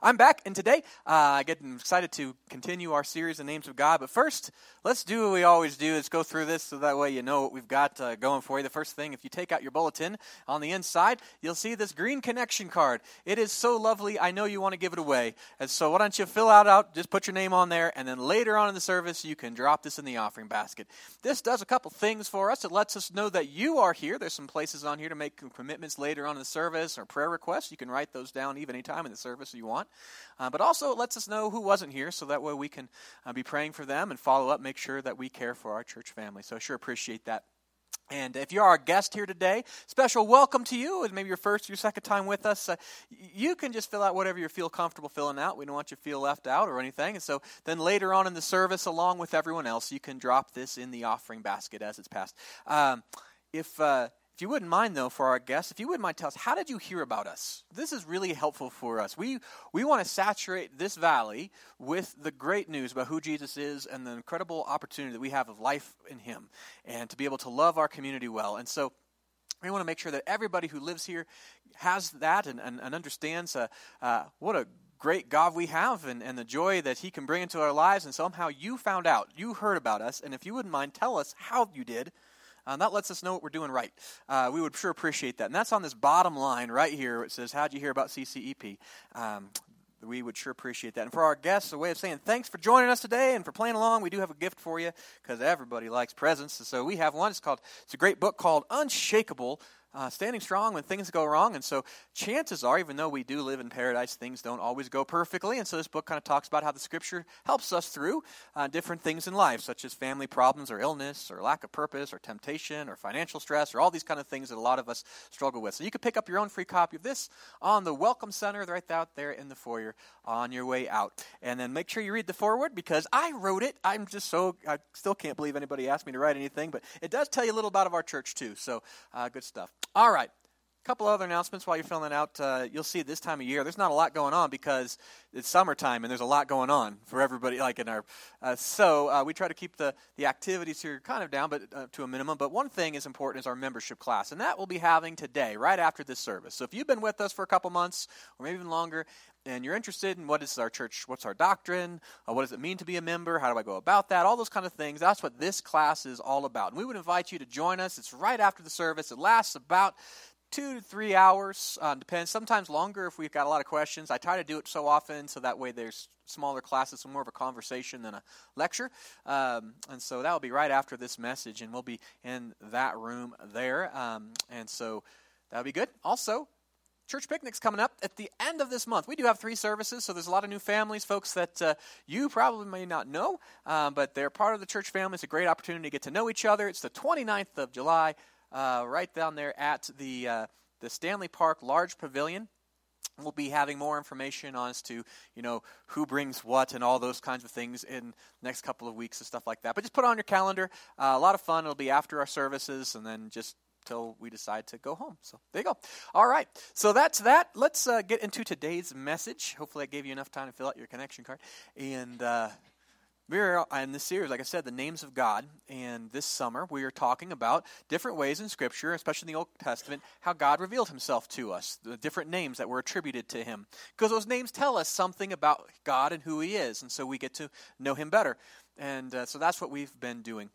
I'm back, and today uh, I get excited to continue our series, The Names of God. But first, let's do what we always do: is go through this so that way you know what we've got uh, going for you. The first thing, if you take out your bulletin on the inside, you'll see this green connection card. It is so lovely. I know you want to give it away, and so why don't you fill out out? Just put your name on there, and then later on in the service, you can drop this in the offering basket. This does a couple things for us. It lets us know that you are here. There's some places on here to make commitments later on in the service or prayer requests. You can write those down even anytime in the service you want. Uh, but also, it lets us know who wasn't here so that way we can uh, be praying for them and follow up, make sure that we care for our church family. So I sure appreciate that. And if you're our guest here today, special welcome to you. It's maybe your first your second time with us. Uh, you can just fill out whatever you feel comfortable filling out. We don't want you to feel left out or anything. And so then later on in the service, along with everyone else, you can drop this in the offering basket as it's passed. Um, if uh, if you wouldn't mind, though, for our guests, if you wouldn't mind, tell us how did you hear about us? This is really helpful for us. We we want to saturate this valley with the great news about who Jesus is and the incredible opportunity that we have of life in Him, and to be able to love our community well. And so. We want to make sure that everybody who lives here has that and, and, and understands uh, uh, what a great God we have and, and the joy that He can bring into our lives. And somehow you found out, you heard about us, and if you wouldn't mind, tell us how you did uh, that lets us know what we're doing right. Uh, we would sure appreciate that. And that's on this bottom line right here. It says, How'd you hear about CCEP? Um, we would sure appreciate that. And for our guests, a way of saying thanks for joining us today and for playing along. We do have a gift for you because everybody likes presents. So we have one. It's called. It's a great book called Unshakable uh, standing strong when things go wrong. And so, chances are, even though we do live in paradise, things don't always go perfectly. And so, this book kind of talks about how the scripture helps us through uh, different things in life, such as family problems or illness or lack of purpose or temptation or financial stress or all these kind of things that a lot of us struggle with. So, you can pick up your own free copy of this on the Welcome Center right out there in the foyer on your way out. And then make sure you read the foreword because I wrote it. I'm just so, I still can't believe anybody asked me to write anything, but it does tell you a little about of our church too. So, uh, good stuff. All right. Couple other announcements while you're filling out. Uh, you'll see this time of year, there's not a lot going on because it's summertime and there's a lot going on for everybody. Like in our, uh, so uh, we try to keep the the activities here kind of down, but uh, to a minimum. But one thing is important is our membership class, and that we'll be having today, right after this service. So if you've been with us for a couple months or maybe even longer, and you're interested in what is our church, what's our doctrine, uh, what does it mean to be a member, how do I go about that, all those kind of things. That's what this class is all about. And we would invite you to join us. It's right after the service. It lasts about two to three hours. Uh, depends. Sometimes longer if we've got a lot of questions. I try to do it so often so that way there's smaller classes, so more of a conversation than a lecture. Um, and so that will be right after this message, and we'll be in that room there. Um, and so that'll be good. Also, Church picnic's coming up at the end of this month. We do have three services, so there's a lot of new families, folks that uh, you probably may not know, uh, but they're part of the church family. It's a great opportunity to get to know each other. It's the 29th of July, uh, right down there at the uh, the Stanley Park Large Pavilion. We'll be having more information on as to you know who brings what and all those kinds of things in next couple of weeks and stuff like that. But just put it on your calendar. Uh, a lot of fun. It'll be after our services, and then just till we decide to go home. So there you go. All right. So that's that. Let's uh, get into today's message. Hopefully, I gave you enough time to fill out your connection card. And uh, we're in this series, like I said, the names of God. And this summer, we are talking about different ways in Scripture, especially in the Old Testament, how God revealed Himself to us, the different names that were attributed to Him. Because those names tell us something about God and who He is. And so we get to know Him better. And uh, so that's what we've been doing.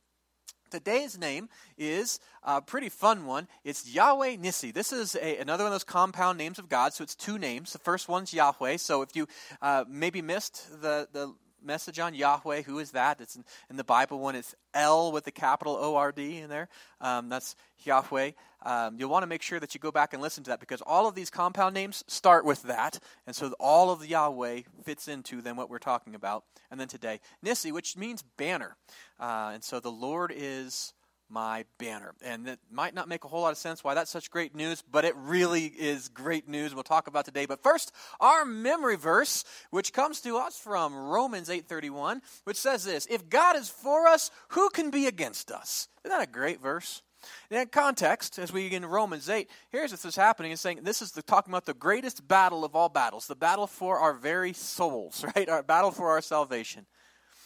Today's name is a pretty fun one. It's Yahweh Nissi. This is a, another one of those compound names of God, so it's two names. The first one's Yahweh. So if you uh, maybe missed the, the message on Yahweh, who is that? It's in, in the Bible one. It's L with the capital O R D in there. Um, that's Yahweh. Um, you'll want to make sure that you go back and listen to that because all of these compound names start with that. And so all of the Yahweh fits into then what we're talking about. And then today, Nissi, which means banner. Uh, and so the Lord is my banner. And it might not make a whole lot of sense why that's such great news, but it really is great news we'll talk about today. But first, our memory verse, which comes to us from Romans 8:31, which says this, "If God is for us, who can be against us?" Isn't that a great verse? In context, as we get in Romans 8, here's is happening. It's saying this is the, talking about the greatest battle of all battles, the battle for our very souls, right? Our battle for our salvation.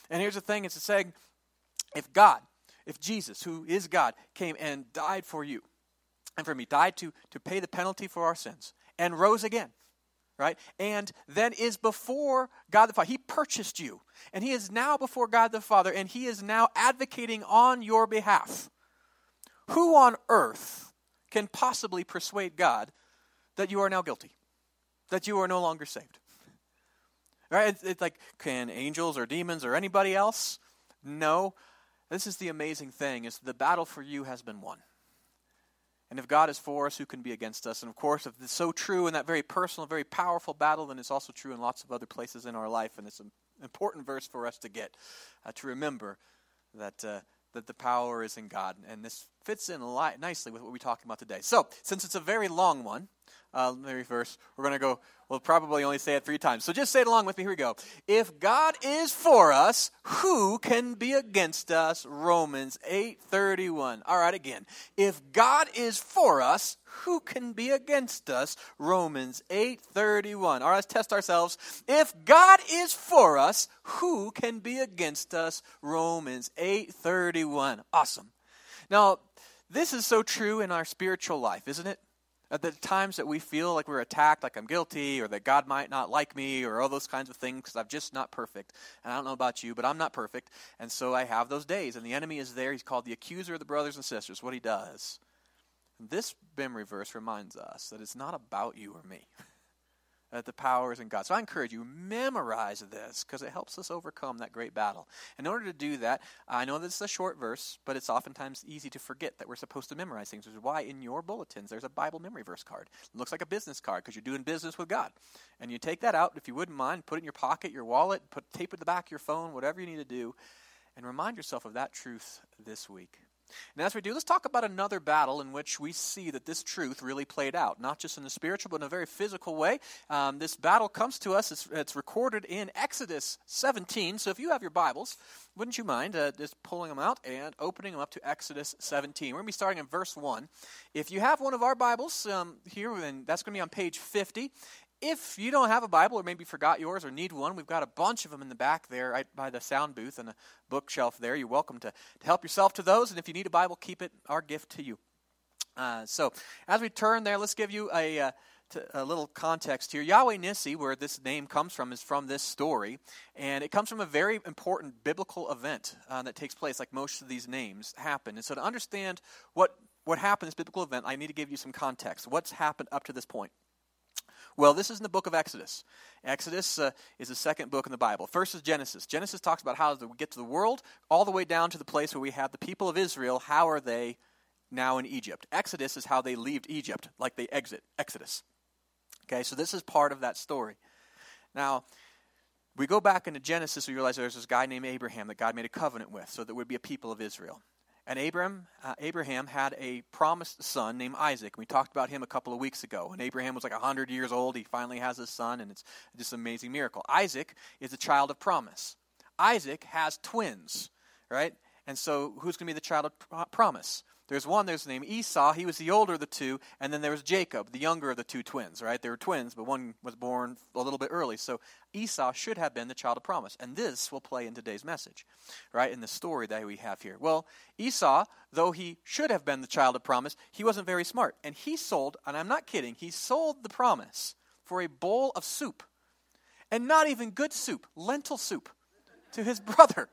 And here's the thing it's saying, if God, if Jesus, who is God, came and died for you and for me, died to, to pay the penalty for our sins, and rose again, right? And then is before God the Father. He purchased you, and He is now before God the Father, and He is now advocating on your behalf. Who on earth can possibly persuade God that you are now guilty, that you are no longer saved? Right? It's, like, can angels or demons or anybody else? No. This is the amazing thing: is the battle for you has been won. And if God is for us, who can be against us? And of course, if it's so true in that very personal, very powerful battle, then it's also true in lots of other places in our life. And it's an important verse for us to get, uh, to remember that, uh, that the power is in God. And this fits in li- nicely with what we're talking about today. So, since it's a very long one, uh, very verse, we're going to go We'll probably only say it three times. So just say it along with me. Here we go. If God is for us, who can be against us? Romans 8:31. All right, again. If God is for us, who can be against us? Romans 8:31. All right, let's test ourselves. If God is for us, who can be against us? Romans 8:31. Awesome. Now, this is so true in our spiritual life, isn't it? At the times that we feel like we're attacked, like I'm guilty, or that God might not like me, or all those kinds of things, because I'm just not perfect. And I don't know about you, but I'm not perfect. And so I have those days. And the enemy is there. He's called the accuser of the brothers and sisters. What he does. This memory verse reminds us that it's not about you or me. that the power is in God. So I encourage you, memorize this because it helps us overcome that great battle. In order to do that, I know this is a short verse, but it's oftentimes easy to forget that we're supposed to memorize things, which is why in your bulletins there's a Bible memory verse card. It looks like a business card because you're doing business with God. And you take that out, if you wouldn't mind, put it in your pocket, your wallet, put tape it the back of your phone, whatever you need to do, and remind yourself of that truth this week. And as we do, let's talk about another battle in which we see that this truth really played out, not just in the spiritual, but in a very physical way. Um, this battle comes to us, it's, it's, recorded in Exodus 17. So if you have your Bibles, wouldn't you mind uh, just pulling them out and opening them up to Exodus 17? We're going to be starting in verse 1. If you have one of our Bibles um, here, then that's going to be on page 50. If you don't have a Bible or maybe forgot yours or need one, we've got a bunch of them in the back there right by the sound booth and a bookshelf there. You're welcome to, to help yourself to those. And if you need a Bible, keep it our gift to you. Uh, so as we turn there, let's give you a, uh, a little context here. Yahweh Nissi, where this name comes from, is from this story. And it comes from a very important biblical event uh, that takes place, like most of these names happen. And so to understand what, what happened this biblical event, I need to give you some context. What's happened up to this point? Well, this is in the book of Exodus. Exodus uh, is the second book in the Bible. First is Genesis. Genesis talks about how we get to the world, all the way down to the place where we have the people of Israel. How are they now in Egypt? Exodus is how they leave Egypt, like they exit Exodus. Okay, so this is part of that story. Now, we go back into Genesis, we realize there's this guy named Abraham that God made a covenant with, so there would be a people of Israel. And Abraham, uh, Abraham had a promised son named Isaac. We talked about him a couple of weeks ago. And Abraham was like 100 years old. He finally has his son, and it's just an amazing miracle. Isaac is a child of promise. Isaac has twins, right? And so who's going to be the child of promise? There's one, there's the name Esau. He was the older of the two. And then there was Jacob, the younger of the two twins, right? They were twins, but one was born a little bit early. So Esau should have been the child of promise. And this will play in today's message, right? In the story that we have here. Well, Esau, though he should have been the child of promise, he wasn't very smart. And he sold, and I'm not kidding, he sold the promise for a bowl of soup. And not even good soup, lentil soup, to his brother.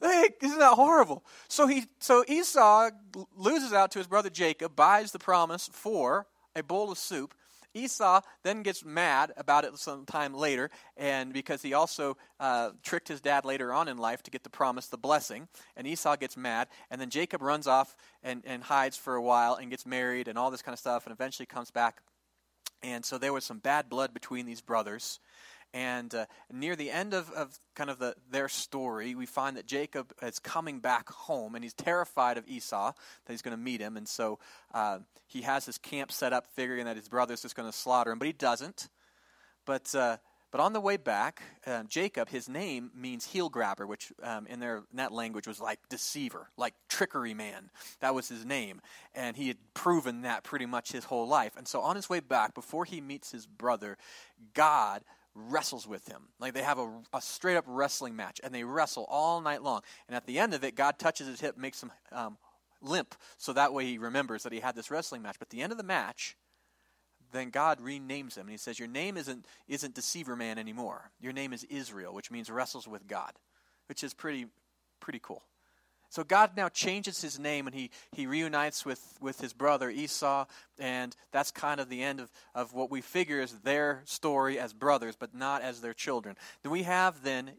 Hey, isn't that horrible? So he, so Esau loses out to his brother Jacob, buys the promise for a bowl of soup. Esau then gets mad about it some time later, and because he also uh, tricked his dad later on in life to get the promise, the blessing, and Esau gets mad, and then Jacob runs off and, and hides for a while and gets married and all this kind of stuff, and eventually comes back. And so there was some bad blood between these brothers. And uh, near the end of, of kind of the, their story, we find that Jacob is coming back home and he's terrified of Esau, that he's going to meet him. And so uh, he has his camp set up, figuring that his brother's just going to slaughter him, but he doesn't. But. Uh, but on the way back, uh, Jacob, his name means heel grabber, which um, in their in that language was like deceiver, like trickery man. That was his name, and he had proven that pretty much his whole life. And so on his way back, before he meets his brother, God wrestles with him. Like they have a, a, straight up wrestling match, and they wrestle all night long. And at the end of it, God touches his hip, makes him um, limp, so that way he remembers that he had this wrestling match. But at the end of the match, then God renames him and he says, Your name isn't, isn't deceiver man anymore. Your name is Israel, which means wrestles with God, which is pretty, pretty cool. So God now changes his name and he, he reunites with, with his brother Esau, and that's kind of the end of, of what we figure is their story as brothers, but not as their children. Then we have then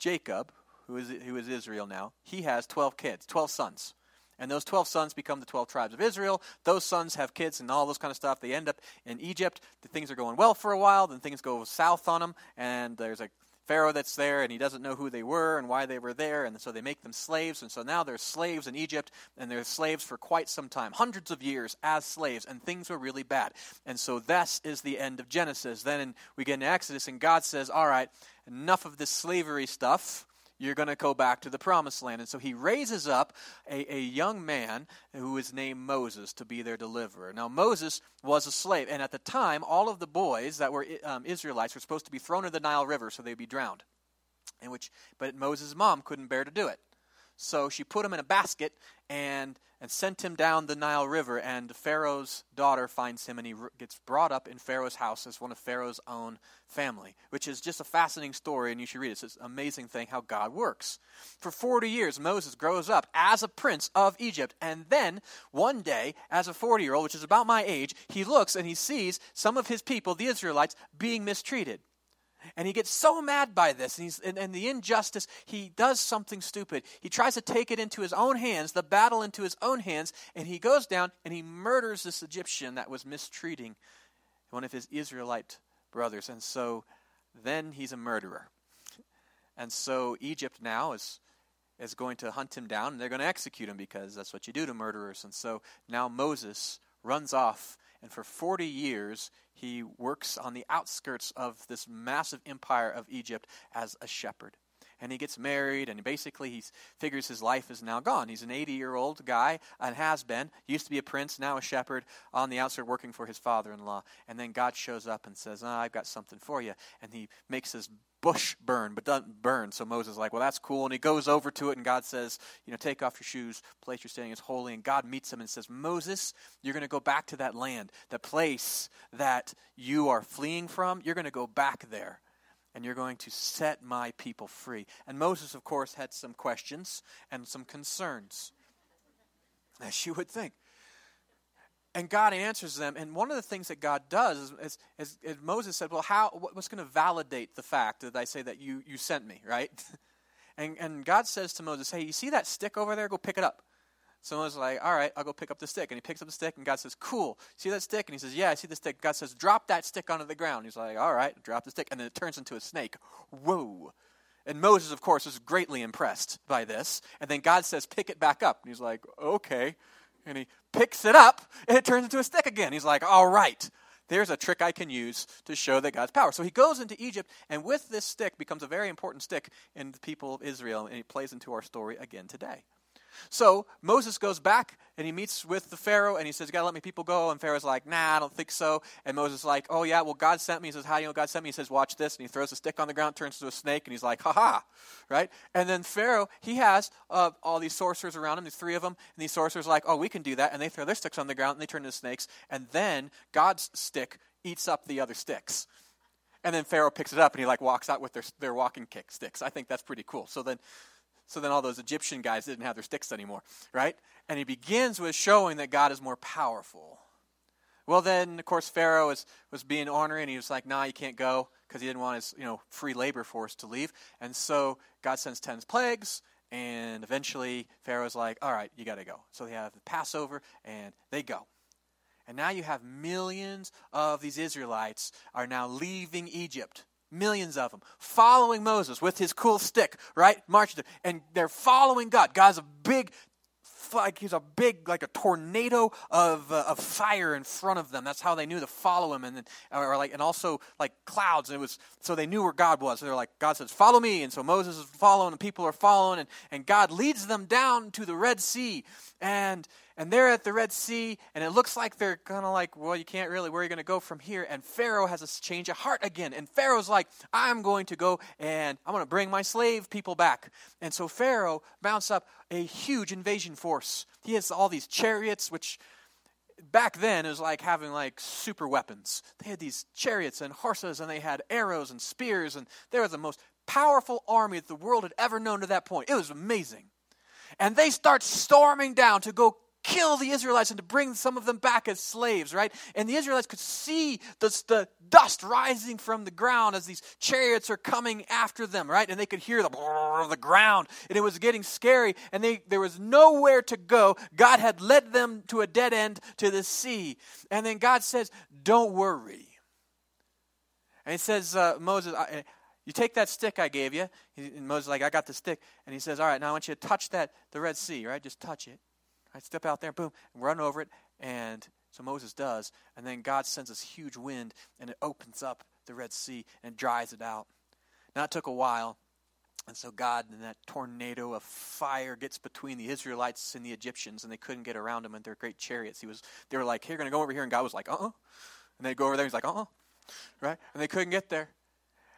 Jacob, who is, who is Israel now. He has 12 kids, 12 sons. And those 12 sons become the 12 tribes of Israel. Those sons have kids and all those kind of stuff. They end up in Egypt. The things are going well for a while, then things go south on them, and there's a Pharaoh that's there, and he doesn't know who they were and why they were there, and so they make them slaves. And so now they're slaves in Egypt, and they're slaves for quite some time, hundreds of years as slaves, and things were really bad. And so this is the end of Genesis. Then we get into Exodus, and God says, All right, enough of this slavery stuff you're going to go back to the promised land. And so he raises up a, a young man who is named Moses to be their deliverer. Now, Moses was a slave, and at the time, all of the boys that were um, Israelites were supposed to be thrown into the Nile River so they'd be drowned. In which, but Moses' mom couldn't bear to do it. So she put him in a basket and, and sent him down the Nile River. And Pharaoh's daughter finds him and he gets brought up in Pharaoh's house as one of Pharaoh's own family, which is just a fascinating story. And you should read it. It's an amazing thing how God works. For 40 years, Moses grows up as a prince of Egypt. And then one day, as a 40 year old, which is about my age, he looks and he sees some of his people, the Israelites, being mistreated. And he gets so mad by this and, he's, and, and, the injustice, he does something stupid. He tries to take it into his own hands, the battle into his own hands, and he goes down and he murders this Egyptian that was mistreating one of his Israelite brothers. And so then he's a murderer. And so Egypt now is, is going to hunt him down and they're going to execute him because that's what you do to murderers. And so now Moses runs off and for 40 years, he works on the outskirts of this massive empire of Egypt as a shepherd. And he gets married, and basically he figures his life is now gone. He's an 80 year old guy and has been. Used to be a prince, now a shepherd on the outside working for his father in law. And then God shows up and says, oh, I've got something for you. And he makes this bush burn, but doesn't burn. So Moses is like, well, that's cool. And he goes over to it, and God says, you know, take off your shoes, place you're standing is holy. And God meets him and says, Moses, you're going to go back to that land, the place that you are fleeing from. You're going to go back there. And you're going to set my people free. And Moses, of course, had some questions and some concerns, as you would think and God answers them. And one of the things that God does is, is, is, Moses said, Well, how, what's going to validate the fact that I say that you, you sent me, right? and, and God says to Moses, Hey, you see that stick over there? Go pick it up. So Moses like, All right, I'll go pick up the stick. And he picks up the stick, and God says, Cool. See that stick? And he says, Yeah, I see the stick. God says, Drop that stick onto the ground. He's like, All right, drop the stick. And then it turns into a snake. Whoa. And Moses, of course, is greatly impressed by this. And then God says, Pick it back up. And he's like, Okay and he picks it up and it turns into a stick again. He's like, all right, there's a trick I can use to show that God's power. So he goes into Egypt, and with this stick becomes a very important stick in the people of Israel, and it plays into our story again today. So Moses goes back and he meets with the Pharaoh and he says, You gotta let me people go. And Pharaoh's like, Nah, I don't think so. And Moses is like, Oh, yeah, well, God sent me. He says, How you know God sent me? He says, Watch this. And he throws a stick on the ground, turns into a snake, and he's like, Ha ha. Right? And then Pharaoh, he has uh, all these sorcerers around him, there's three of them. And these sorcerers are like, Oh, we can do that. And they throw their sticks on the ground and they turn into snakes. And then God's stick eats up the other sticks. And then Pharaoh picks it up and he like walks out with their, their walking kick sticks. I think that's pretty cool. So then so then all those Egyptian guys didn't have their sticks anymore, right? And he begins with showing that God is more powerful. Well, then, of course, Pharaoh was, was being ornery, and he was like, nah, you can't go, because he didn't want his you know, free labor force to leave. And so God sends ten plagues, and eventually Pharaoh's like, all right, you got to go. So they have the Passover, and they go. And now you have millions of these Israelites are now leaving Egypt millions of them, following Moses with his cool stick, right? Marching, and they're following God. God's a big, like he's a big, like a tornado of uh, of fire in front of them. That's how they knew to follow him, and then, or like, and also like clouds. And it was so they knew where God was. So they're like, God says, "Follow me," and so Moses is following, and people are following, and and God leads them down to the Red Sea, and and they're at the Red Sea, and it looks like they're kind of like, well, you can't really, where are you going to go from here? And Pharaoh has a change of heart again. And Pharaoh's like, I'm going to go and I'm going to bring my slave people back. And so Pharaoh mounts up a huge invasion force. He has all these chariots, which back then it was like having like super weapons. They had these chariots and horses and they had arrows and spears and they were the most powerful army that the world had ever known to that point. It was amazing. And they start storming down to go kill the Israelites and to bring some of them back as slaves, right? And the Israelites could see the, the dust rising from the ground as these chariots are coming after them, right? And they could hear the of the ground, and it was getting scary, and they, there was nowhere to go. God had led them to a dead end to the sea. And then God says, Don't worry. And he says, uh, Moses, I, you take that stick I gave you. And Moses like, I got the stick. And he says, All right, now I want you to touch that, the Red Sea, right? Just touch it. I step out there, boom, and run over it, and so Moses does, and then God sends this huge wind, and it opens up the Red Sea and dries it out. Now it took a while, and so God, in that tornado of fire, gets between the Israelites and the Egyptians, and they couldn't get around him in their great chariots. He was, they were like, "Here, going to go over here," and God was like, "Uh, uh and they go over there. And He's like, "Uh, uh right?" And they couldn't get there.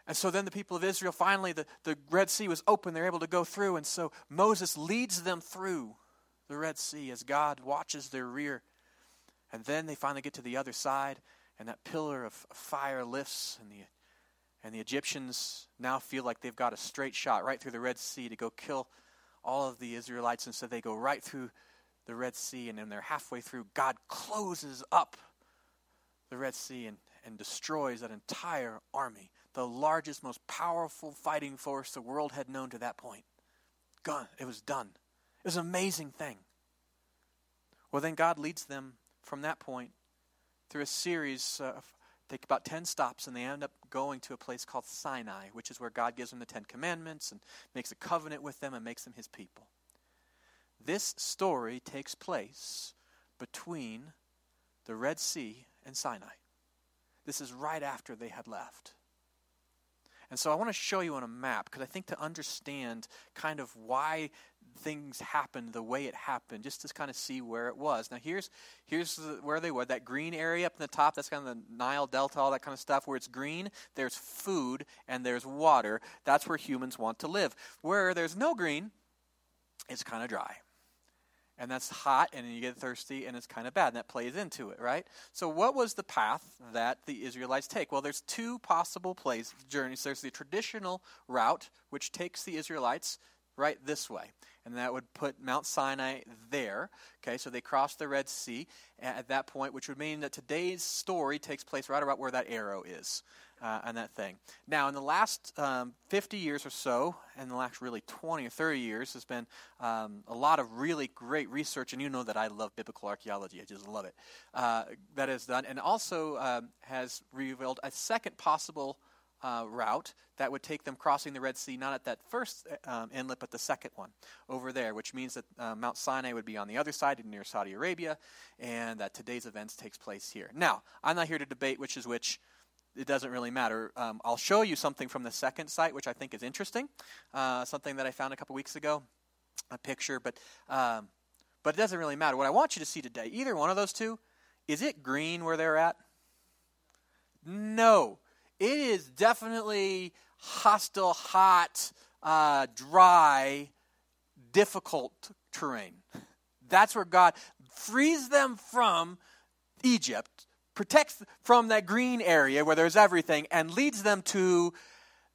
And so then the people of Israel finally, the, the Red Sea was open. They're able to go through. And so Moses leads them through the Red Sea as God watches their rear. And then they finally get to the other side, and that pillar of fire lifts, and the, and the Egyptians now feel like they've got a straight shot right through the Red Sea to go kill all of the Israelites. And so they go right through the Red Sea, and then they're halfway through. God closes up the Red Sea and, and destroys that entire army, the largest, most powerful fighting force the world had known to that point. Gone. It was done. It was an amazing thing. Well, then God leads them from that point through a series uh, of take about 10 stops and they end up going to a place called Sinai, which is where God gives them the 10 commandments and makes a covenant with them and makes them his people. This story takes place between the Red Sea and Sinai. This is right after they had left. And so I want to show you on a map because I think to understand kind of why things happened the way it happened, just to kind of see where it was. Now here's here's the, where they were. That green area up in the top, that's kind of the Nile Delta, all that kind of stuff. Where it's green, there's food and there's water. That's where humans want to live. Where there's no green, it's kind of dry and that's hot and you get thirsty and it's kind of bad and that plays into it right? So what was the path that the israelites take? Well there's two possible place journeys. There's the traditional route which takes the israelites right this way and that would put mount sinai there okay? So they cross the red sea at that point which would mean that today's story takes place right about where that arrow is uh, and that thing. Now, in the last um, 50 years or so, and the last really 20 or 30 years, has been um, a lot of really great research, and you know that I love biblical archaeology. I just love it. Uh, that is done, and also um, has revealed a second possible uh, route that would take them crossing the Red Sea, not at that first um, inlet, but the second one over there, which means that uh, Mount Sinai would be on the other side near Saudi Arabia, and that today's events takes place here. Now, I'm not here to debate which is which it doesn't really matter. Um, I'll show you something from the second site, which I think is interesting. Uh, something that I found a couple weeks ago, a picture, but um, but it doesn't really matter. What I want you to see today, either one of those two, is it green where they're at? No, it is definitely hostile, hot, uh, dry, difficult terrain. That's where God frees them from Egypt protects from that green area where there's everything and leads them to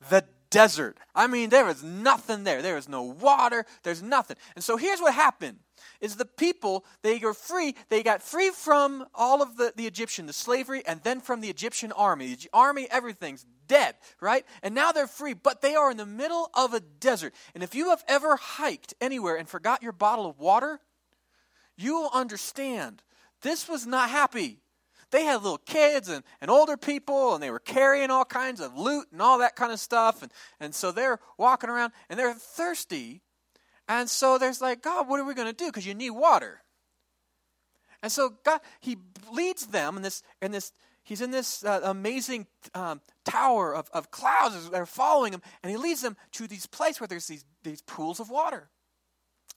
the desert. I mean, there is nothing there. There is no water. There's nothing. And so here's what happened is the people, they were free. They got free from all of the, the Egyptian, the slavery, and then from the Egyptian army. The army, everything's dead, right? And now they're free, but they are in the middle of a desert. And if you have ever hiked anywhere and forgot your bottle of water, you will understand this was not happy they had little kids and, and older people, and they were carrying all kinds of loot and all that kind of stuff. And, and so they're walking around and they're thirsty. And so there's like, God, what are we going to do? Because you need water. And so God, He leads them in this, in this He's in this uh, amazing um, tower of, of clouds that are following him, and he leads them to these place where there's these, these pools of water.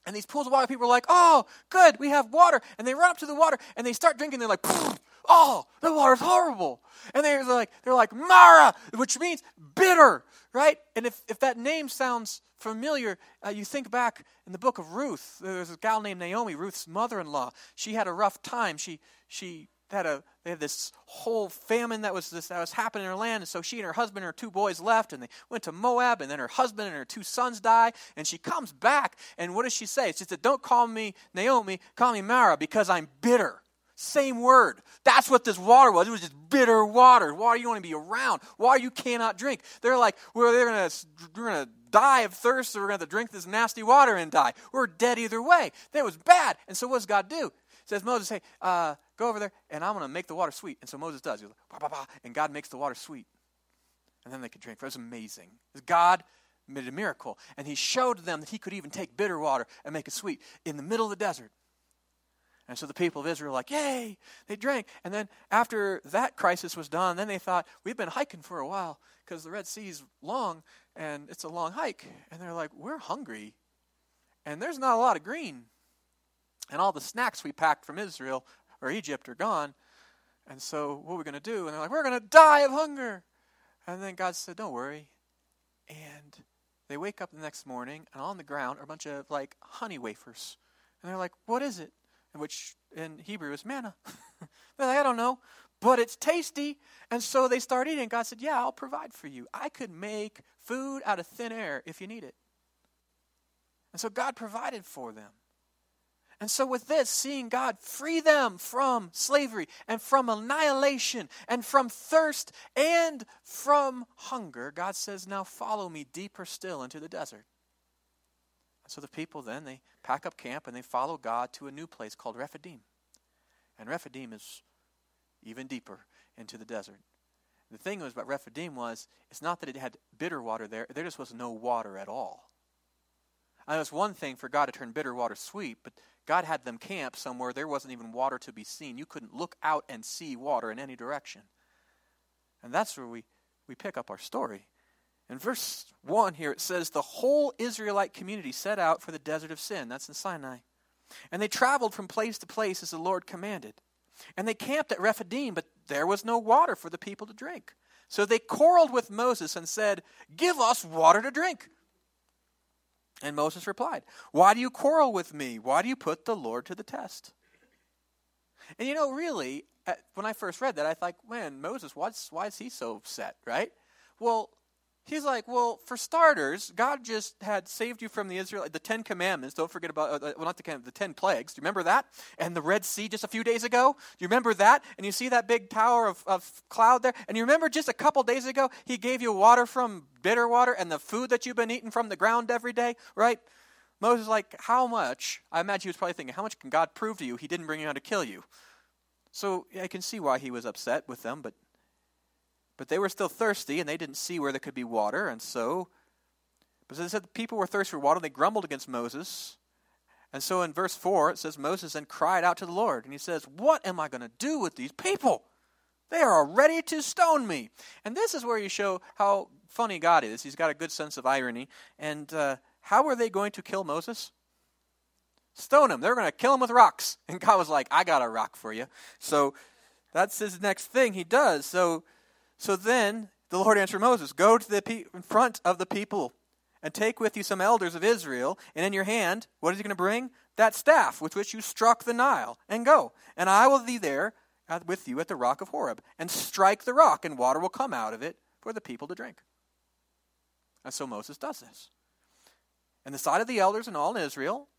And these pools of water, people are like, oh, good, we have water. And they run up to the water and they start drinking. They're like, oh, the water's horrible. And they're like, they're like, Mara, which means bitter, right? And if, if that name sounds familiar, uh, you think back in the book of Ruth. There's a gal named Naomi, Ruth's mother-in-law. She had a rough time. She, she had a they had this whole famine that was this, that was happening in her land, and so she and her husband and her two boys left, and they went to Moab, and then her husband and her two sons die, and she comes back, and what does she say? She said, "Don't call me Naomi, call me Mara, because I'm bitter." Same word. That's what this water was. It was just bitter water. Water you don't want to be around. Water you cannot drink. They're like, well, they're gonna we're gonna die of thirst, or we're gonna drink this nasty water and die. We're dead either way. That was bad. And so what does God do? says Moses, hey, uh, go over there and I'm going to make the water sweet. And so Moses does. He goes, bah, bah, bah, and God makes the water sweet. And then they could drink. It was amazing. God made a miracle. And he showed them that he could even take bitter water and make it sweet in the middle of the desert. And so the people of Israel were like, yay, they drank. And then after that crisis was done, then they thought, we've been hiking for a while because the Red Sea's long and it's a long hike. And they're like, we're hungry. And there's not a lot of green. And all the snacks we packed from Israel or Egypt are gone. And so what are we going to do? And they're like, we're going to die of hunger. And then God said, don't worry. And they wake up the next morning, and on the ground are a bunch of like honey wafers. And they're like, what is it? Which in Hebrew is manna. they're like, I don't know, but it's tasty. And so they start eating. God said, yeah, I'll provide for you. I could make food out of thin air if you need it. And so God provided for them. And so, with this, seeing God free them from slavery and from annihilation and from thirst and from hunger, God says, Now follow me deeper still into the desert. So the people then, they pack up camp and they follow God to a new place called Rephidim. And Rephidim is even deeper into the desert. The thing was about Rephidim was, it's not that it had bitter water there, there just was no water at all. And it was one thing for God to turn bitter water sweet, but God had them camp somewhere there wasn't even water to be seen. You couldn't look out and see water in any direction. And that's where we, we pick up our story. In verse 1 here, it says, The whole Israelite community set out for the desert of sin. That's in Sinai. And they traveled from place to place as the Lord commanded. And they camped at Rephidim, but there was no water for the people to drink. So they quarreled with Moses and said, Give us water to drink. And Moses replied, Why do you quarrel with me? Why do you put the Lord to the test? And you know, really, when I first read that, I thought, man, Moses, why is he so upset, right? Well, He's like, well, for starters, God just had saved you from the Israel, the Ten Commandments. Don't forget about, uh, well, not the, the Ten Plagues. Do you remember that? And the Red Sea just a few days ago. Do you remember that? And you see that big tower of, of cloud there? And you remember just a couple days ago, He gave you water from bitter water and the food that you've been eating from the ground every day, right? Moses like, how much? I imagine he was probably thinking, how much can God prove to you? He didn't bring you out to kill you. So I can see why he was upset with them, but but they were still thirsty, and they didn't see where there could be water, and so. But it said the people were thirsty for water, and they grumbled against Moses. And so in verse 4, it says, Moses then cried out to the Lord, and he says, What am I going to do with these people? They are ready to stone me. And this is where you show how funny God is. He's got a good sense of irony. And uh, how are they going to kill Moses? Stone him. They're going to kill him with rocks. And God was like, I got a rock for you. So that's his next thing he does. So so then the Lord answered Moses, Go to the pe- in front of the people and take with you some elders of Israel, and in your hand, what is he going to bring? That staff with which you struck the Nile, and go. And I will be there with you at the rock of Horeb, and strike the rock, and water will come out of it for the people to drink. And so Moses does this. And the sight of the elders and all in Israel,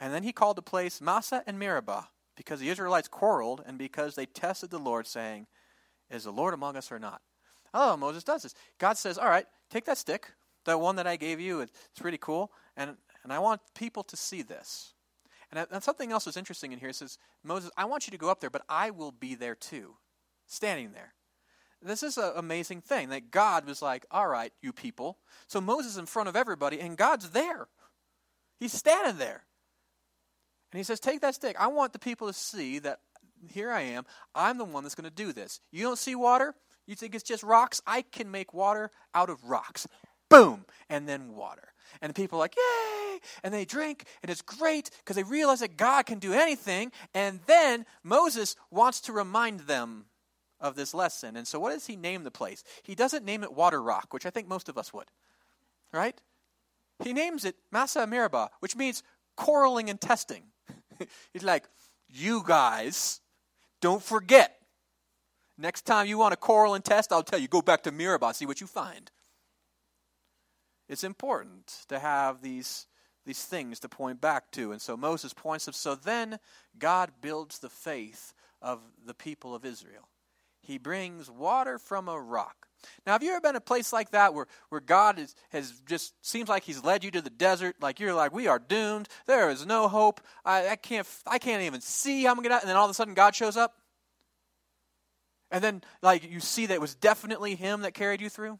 and then he called the place Massa and Meribah, because the Israelites quarreled, and because they tested the Lord, saying, is the Lord among us or not? Oh, Moses does this. God says, All right, take that stick, that one that I gave you, it's pretty cool, and, and I want people to see this. And, uh, and something else is interesting in here. It says, Moses, I want you to go up there, but I will be there too, standing there. This is an amazing thing that God was like, All right, you people. So Moses in front of everybody, and God's there. He's standing there. And he says, Take that stick. I want the people to see that here I am. I'm the one that's going to do this. You don't see water? You think it's just rocks? I can make water out of rocks. Boom! And then water. And people are like, yay! and they drink, and it's great because they realize that God can do anything. And then Moses wants to remind them of this lesson. And so, what does he name the place? He doesn't name it Water Rock, which I think most of us would, right? He names it Massa Meribah, which means quarreling and testing. He's like, you guys, don't forget. Next time you want to quarrel and test, I'll tell you, go back to Meribah, see what you find. It's important to have these, these things to point back to. And so Moses points them. So then God builds the faith of the people of Israel. He brings water from a rock. Now, have you ever been a place like that where, where God is, has just seems like He's led you to the desert? Like you're like, we are doomed. There is no hope. I, I can't I can't even see how I'm gonna get out. And then all of a sudden God shows up. And then like you see that it was definitely Him that carried you through.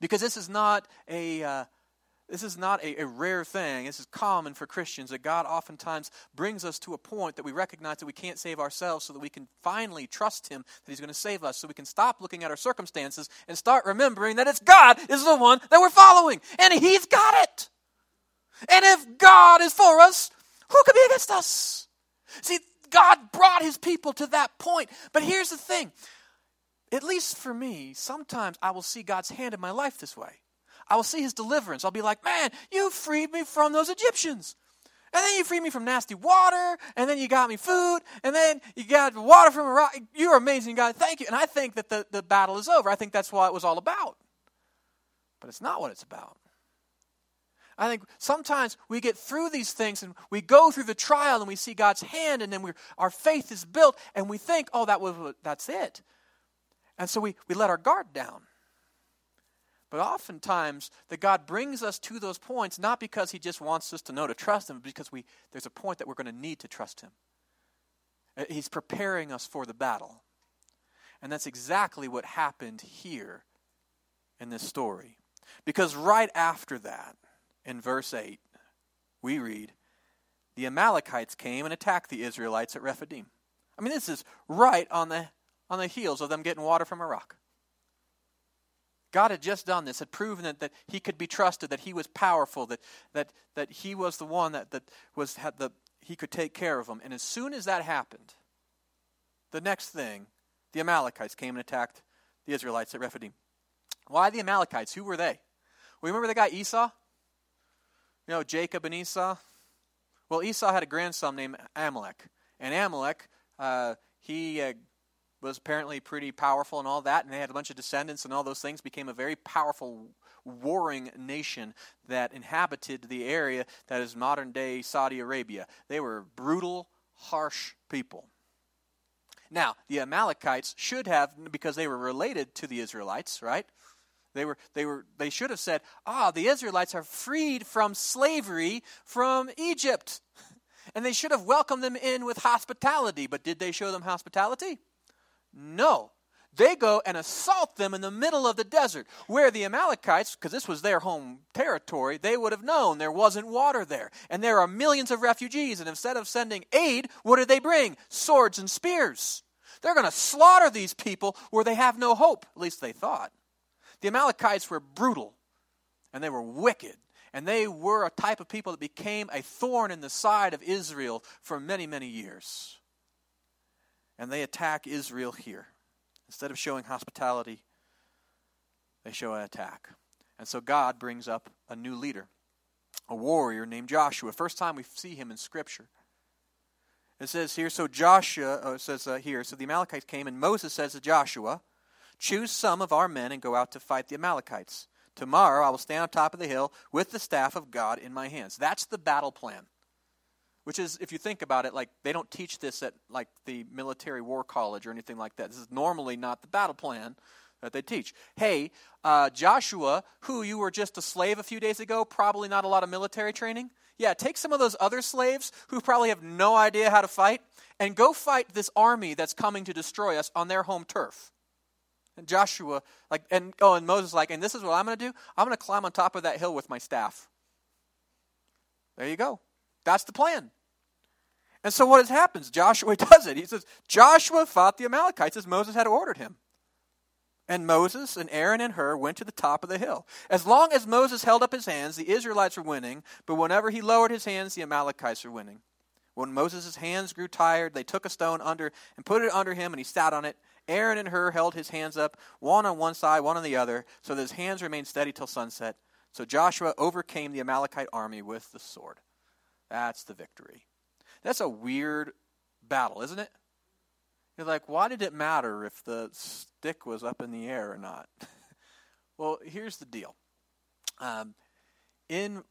Because this is not a uh, this is not a, a, rare thing. This is common for Christians that God oftentimes brings us to a point that we recognize that we can't save ourselves so that we can finally trust Him that He's going to save us. So we can stop looking at our circumstances and start remembering that it's God is the one that we're following. And He's got it. And if God is for us, who could be against us? See, God brought His people to that point. But here's the thing at least for me, sometimes I will see God's hand in my life this way. I will see his deliverance. I'll be like, man, you freed me from those Egyptians. And then you freed me from nasty water, and then you got me food, and then you got water from a rock. You're amazing, God. Thank you. And I think that the, the battle is over. I think that's what it was all about. But it's not what it's about. I think sometimes we get through these things and we go through the trial and we see God's hand, and then we our faith is built, and we think, oh, that was that's it. And so we, we let our guard down. But oftentimes, that God brings us to those points not because He just wants us to know to trust Him, but because we, there's a point that we're going to need to trust Him. Uh, he's preparing us for the battle. And that's exactly what happened here in this story. Because right after that, in verse 8, we read, The Amalekites came and attacked the Israelites at Rephidim. I mean, this is right on the, on the heels of them getting water from a rock. God had just done this, had proven that, that he could be trusted, that he was powerful, that, that, that he was the one that, that was, had the, he could take care of them. And as soon as that happened, the next thing, the Amalekites came and attacked the Israelites at Rephidim. Why the Amalekites? Who were they? Well, remember the guy Esau? You know, Jacob and Esau? Well, Esau had a grandson named Amalek. And Amalek, uh, he uh, was apparently pretty powerful and all that, and they had a bunch of descendants and all those things, became a very powerful warring nation that inhabited the area that is modern day Saudi Arabia. They were brutal, harsh people. Now, the Amalekites should have, because they were related to the Israelites, right? They were, they were, they should have said, "Ah, the Israelites are freed from slavery from Egypt," and they should have welcomed them in with hospitality. But did they show them hospitality? No. They go and assault them in the middle of the desert, where the Amalekites, because this was their home territory, they would have known there wasn't water there. And there are millions of refugees, and instead of sending aid, what did they bring? Swords and spears. They're going to slaughter these people where they have no hope, at least they thought. The Amalekites were brutal, and they were wicked, and they were a type of people that became a thorn in the side of Israel for many, many years and they attack Israel here. Instead of showing hospitality, they show an attack. And so God brings up a new leader, a warrior named Joshua. First time we see him in Scripture. It says here, so Joshua, uh, says uh, here, so the Amalekites came, and Moses says to Joshua, Choose some of our men and go out to fight the Amalekites. Tomorrow I will stand on top of the hill with the staff of God in my hands. That's the battle plan which is if you think about it like they don't teach this at like the military war college or anything like that. This is normally not the battle plan that they teach. Hey uh, joshua who you were just a slave a few days ago probably not a lot of military training? Yeah take some of those other slaves who probably have no idea how to fight and go fight this army that's coming to destroy us on their home turf. And joshua like and oh and moses like and this is what i'm going to do? I'm going to climb on top of that hill with my staff. There you go that's the plan. And so what happens? Joshua does it. He says, Joshua fought the Amalekites as Moses had ordered him. And Moses and Aaron and Hur went to the top of the hill. As long as Moses held up his hands, the Israelites were winning, but whenever he lowered his hands, the Amalekites were winning. When Moses' hands grew tired, they took a stone under and put it under him, and he sat on it. Aaron and Hur held his hands up, one on one side, one on the other, so that his hands remained steady till sunset. So Joshua overcame the Amalekite army with the sword. That's the victory. That's a weird battle, isn't it? You're like, why did it matter if the stick was up in the air or not? well, here's the deal. Um, in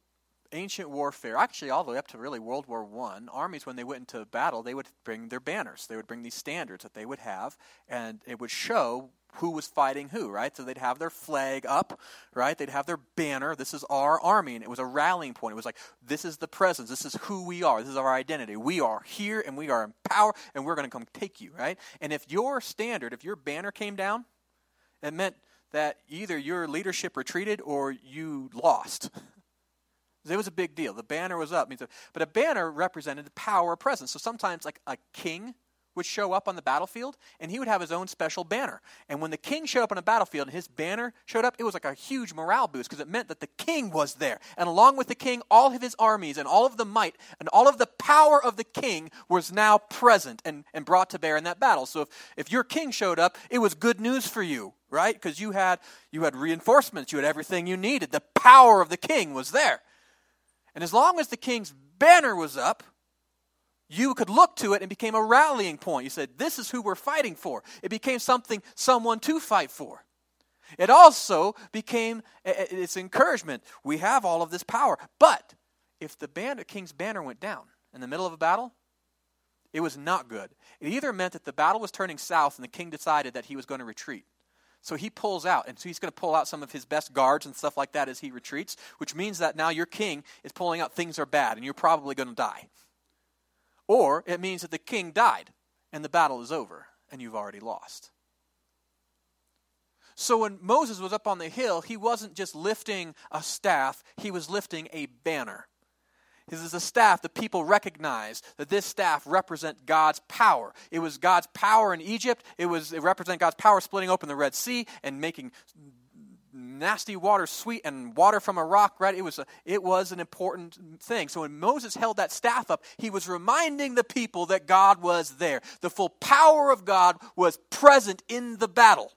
ancient warfare, actually all the way up to really World War One, armies when they went into battle, they would bring their banners. They would bring these standards that they would have, and it would show who was fighting who, right? So they'd have their flag up, right? They'd have their banner. This is our army, and it was a rallying point. It was like, this is the presence. This is who we are. This is our identity. We are here, and we are in power, and we're going to come take you, right? And if your standard, if your banner came down, it meant that either your leadership retreated or you lost. It was a big deal. The banner was up. But a banner represented the power of presence. So sometimes, like a king would show up on the battlefield, and he would have his own special banner. And when the king showed up on a battlefield and his banner showed up, it was like a huge morale boost because it meant that the king was there. And along with the king, all of his armies and all of the might and all of the power of the king was now present and, and brought to bear in that battle. So if, if your king showed up, it was good news for you, right? Because you had you had reinforcements, you had everything you needed. The power of the king was there. And as long as the king's banner was up, you could look to it and became a rallying point. You said, This is who we're fighting for. It became something, someone to fight for. It also became its encouragement. We have all of this power. But if the banner, king's banner went down in the middle of a battle, it was not good. It either meant that the battle was turning south and the king decided that he was going to retreat. So he pulls out, and so he's going to pull out some of his best guards and stuff like that as he retreats, which means that now your king is pulling out things are bad, and you're probably going to die. Or it means that the king died, and the battle is over, and you've already lost. So when Moses was up on the hill, he wasn't just lifting a staff, he was lifting a banner. This is a staff that people recognized that this staff represent God's power. It was God's power in Egypt. It was it represent God's power splitting open the Red Sea and making nasty water sweet and water from a rock right it was a, it was an important thing so when moses held that staff up he was reminding the people that god was there the full power of god was present in the battle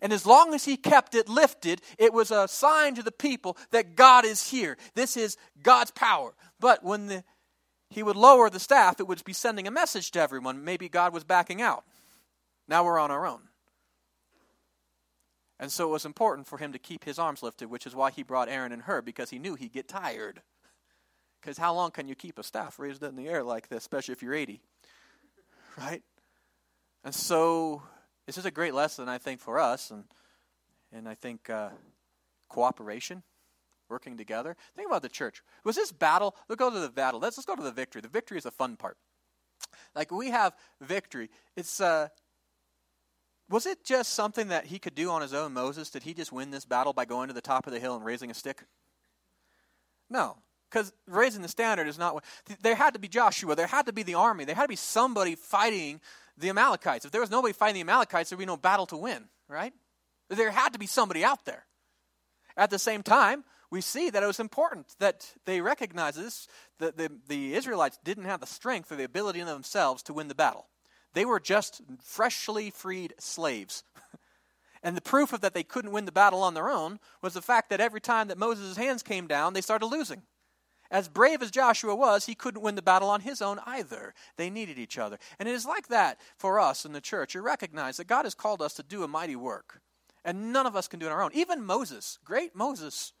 and as long as he kept it lifted, it was a sign to the people that God is here. This is God's power. But when the, he would lower the staff, it would be sending a message to everyone. Maybe God was backing out. Now we're on our own. And so it was important for him to keep his arms lifted, which is why he brought Aaron and Hur, because he knew he'd get tired. Because how long can you keep a staff raised in the air like this, especially if you're 80? Right? And so this is a great lesson, I think, for us, and and I think uh, cooperation, working together. Think about the church. Was this battle? Let's go to the battle. Let's let's go to the victory. The victory is the fun part. Like we have victory. It's uh, was it just something that he could do on his own, Moses? Did he just win this battle by going to the top of the hill and raising a stick? No, because raising the standard is not what. There had to be Joshua. There had to be the army. There had to be somebody fighting the Amalekites. If there was nobody fighting the Amalekites, there'd be no battle to win, right? There had to be somebody out there. At the same time, we see that it was important that they recognize this, that the, the Israelites didn't have the strength or the ability in themselves to win the battle. They were just freshly freed slaves. and the proof of that they couldn't win the battle on their own was the fact that every time that Moses' hands came down, they started losing. As brave as Joshua was, he couldn't win the battle on his own either. They needed each other. And it is like that for us in the church. You recognize that God has called us to do a mighty work. And none of us can do it on our own. Even Moses, great Moses,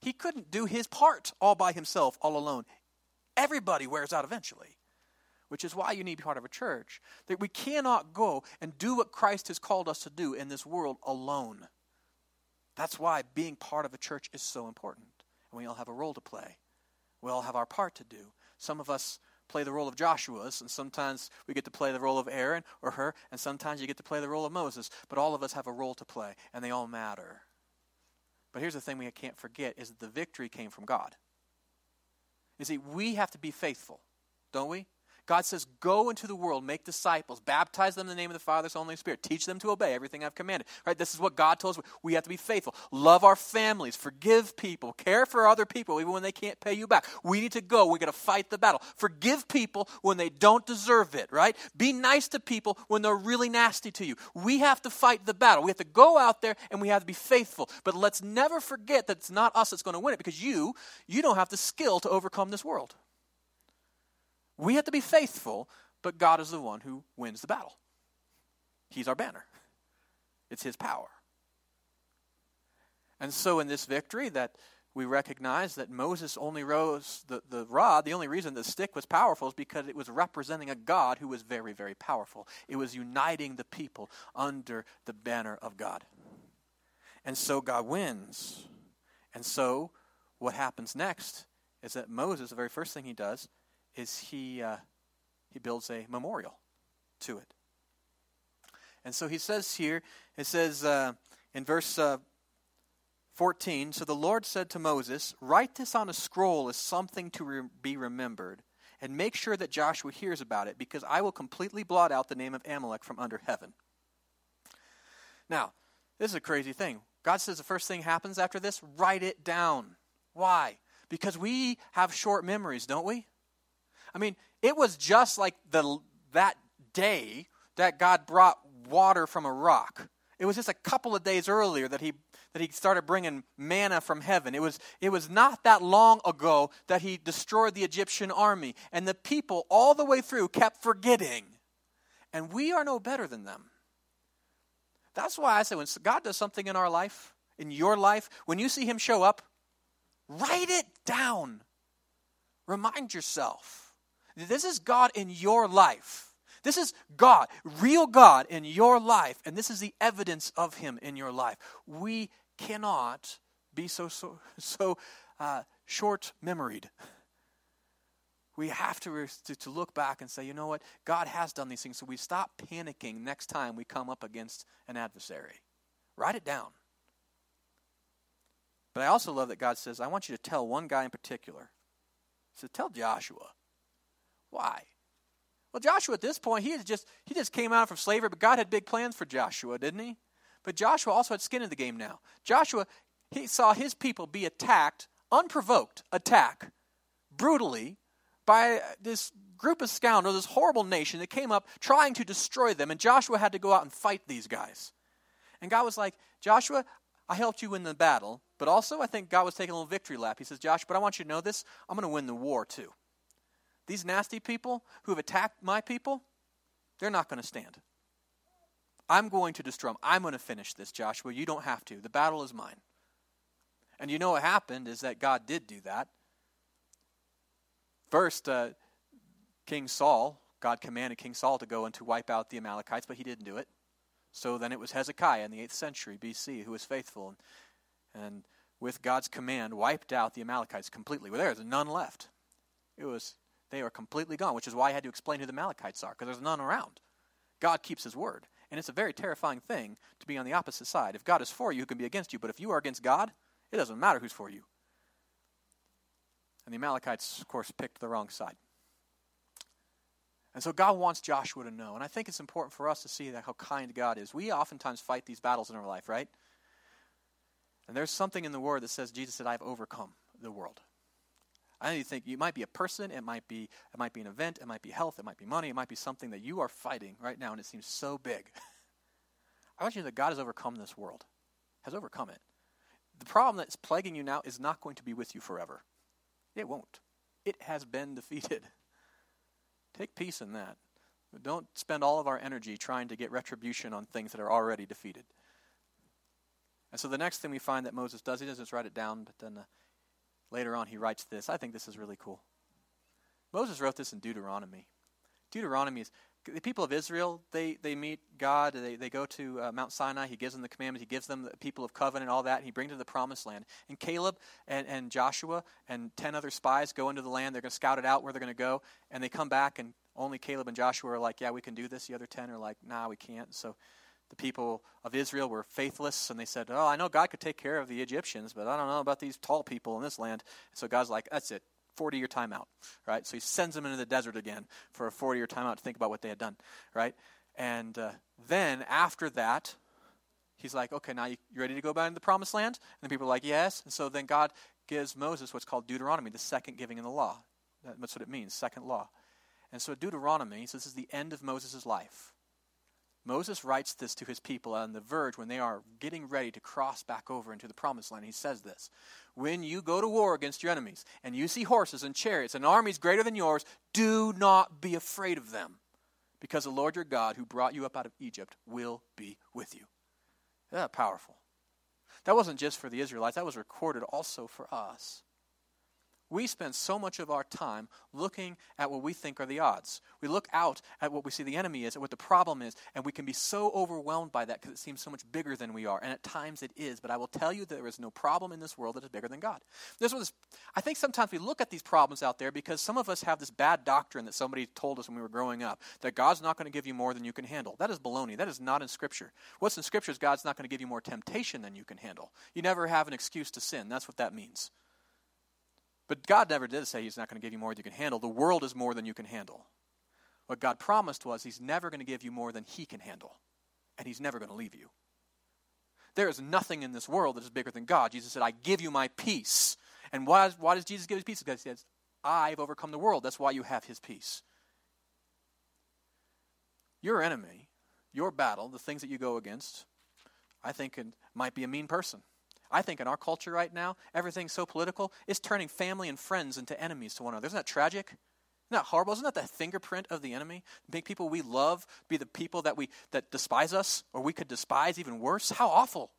he couldn't do his part all by himself, all alone. Everybody wears out eventually, which is why you need to be part of a church. That we cannot go and do what Christ has called us to do in this world alone. That's why being part of a church is so important. And we all have a role to play. We all have our part to do. Some of us play the role of Joshua's, and sometimes we get to play the role of Aaron or Hur, and sometimes you get to play the role of Moses. But all of us have a role to play, and they all matter. But here's the thing we can't forget is that the victory came from God. You see, we have to be faithful, don't we? God says, Go into the world, make disciples, baptize them in the name of the Father, Son, and Holy Spirit, teach them to obey everything I've commanded. Right? This is what God told us. We have to be faithful, love our families, forgive people, care for other people, even when they can't pay you back. We need to go. we got to fight the battle. Forgive people when they don't deserve it, right? Be nice to people when they're really nasty to you. We have to fight the battle. We have to go out there and we have to be faithful. But let's never forget that it's not us that's going to win it because you, you don't have the skill to overcome this world. We have to be faithful, but God is the one who wins the battle. He's our banner. It's his power. And so in this victory that we recognize that Moses only rose the, the rod, the only reason the stick was powerful is because it was representing a God who was very, very powerful. It was uniting the people under the banner of God. And so God wins. And so what happens next is that Moses, the very first thing he does, is he, uh, he builds a memorial to it. And so he says here, it says uh, in verse uh, 14 So the Lord said to Moses, Write this on a scroll as something to re- be remembered, and make sure that Joshua hears about it, because I will completely blot out the name of Amalek from under heaven. Now, this is a crazy thing. God says the first thing happens after this write it down. Why? Because we have short memories, don't we? I mean, it was just like the that day that God brought water from a rock. It was just a couple of days earlier that he that he started bringing manna from heaven. It was, it was not that long ago that he destroyed the Egyptian army. And the people, all the way through, kept forgetting. And we are no better than them. That's why I say when God does something in our life, in your life, when you see him show up, write it down. Remind yourself. This is God in your life. This is God, real God in your life, and this is the evidence of Him in your life. We cannot be so so so uh, short memoried. We have to, to, to look back and say, you know what? God has done these things, so we stop panicking next time we come up against an adversary. Write it down. But I also love that God says, I want you to tell one guy in particular. Said, Tell Joshua. Why? Well, Joshua at this point, he just he just came out from slavery, but God had big plans for Joshua, didn't he? But Joshua also had skin in the game now. Joshua, he saw his people be attacked, unprovoked attack, brutally by this group of scoundrels, this horrible nation that came up trying to destroy them, and Joshua had to go out and fight these guys. And God was like, Joshua, I helped you win the battle, but also I think God was taking a little victory lap. He says, Josh, but I want you to know this. I'm going to win the war too. These nasty people who have attacked my people, they're not going to stand. I'm going to destroy them. I'm going to finish this, Joshua. You don't have to. The battle is mine. And you know what happened is that God did do that. First, uh, King Saul, God commanded King Saul to go and to wipe out the Amalekites, but he didn't do it. So then it was Hezekiah in the 8th century BC who was faithful and, and with God's command wiped out the Amalekites completely. Well, there's none left. It was they are completely gone, which is why I had to explain who the Amalekites are, because there's none around. God keeps his word. And it's a very terrifying thing to be on the opposite side. If God is for you, who can be against you? But if you are against God, it doesn't matter who's for you. And the Amalekites, of course, picked the wrong side. And so God wants Joshua to know. And I think it's important for us to see that how kind God is. We oftentimes fight these battles in our life, right? And there's something in the word that says Jesus said, I've overcome the world. I know you think you might be a person, it might be it might be an event, it might be health, it might be money, it might be something that you are fighting right now and it seems so big. I want you to know that God has overcome this world. Has overcome it. The problem that's plaguing you now is not going to be with you forever. It won't. It has been defeated. Take peace in that. Don't spend all of our energy trying to get retribution on things that are already defeated. And so the next thing we find that Moses does, he doesn't just write it down, but then uh, Later on, he writes this. I think this is really cool. Moses wrote this in Deuteronomy. Deuteronomy is the people of Israel, they, they meet God, they, they go to uh, Mount Sinai, he gives them the commandments, he gives them the people of covenant, all that, and he brings them to the promised land. And Caleb and, and Joshua and 10 other spies go into the land, they're going to scout it out where they're going to go, and they come back, and only Caleb and Joshua are like, yeah, we can do this. The other 10 are like, nah, we can't. So the people of Israel were faithless, and they said, Oh, I know God could take care of the Egyptians, but I don't know about these tall people in this land. So God's like, That's it. 40 year timeout, right? So he sends them into the desert again for a 40 year timeout to think about what they had done, right? And uh, then after that, he's like, okay, now you, you ready to go back into the promised land? And the people are like, yes. And so then God gives Moses what's called Deuteronomy, the second giving in the law. That's what it means, second law. And so Deuteronomy says this is the end of Moses' life. Moses writes this to his people on the verge when they are getting ready to cross back over into the promised land. He says this When you go to war against your enemies and you see horses and chariots and armies greater than yours, do not be afraid of them, because the Lord your God, who brought you up out of Egypt, will be with you. That powerful? That wasn't just for the Israelites, that was recorded also for us. We spend so much of our time looking at what we think are the odds. We look out at what we see the enemy is, at what the problem is, and we can be so overwhelmed by that because it seems so much bigger than we are. And at times it is. But I will tell you there is no problem in this world that is bigger than God. This was, I think sometimes we look at these problems out there because some of us have this bad doctrine that somebody told us when we were growing up that God's not going to give you more than you can handle. That is baloney. That is not in Scripture. What's in Scripture is God's not going to give you more temptation than you can handle. You never have an excuse to sin. That's what that means. But God never did say He's not going to give you more than you can handle. The world is more than you can handle. What God promised was He's never going to give you more than He can handle, and He's never going to leave you. There is nothing in this world that is bigger than God. Jesus said, I give you my peace. And why, why does Jesus give his peace? Because he says, I've overcome the world. That's why you have his peace. Your enemy, your battle, the things that you go against, I think it might be a mean person. I think in our culture right now, everything's so political, it's turning family and friends into enemies to one another. Isn't that tragic? Isn't that horrible? Isn't that the fingerprint of the enemy? Make people we love be the people that we that despise us, or we could despise even worse. How awful.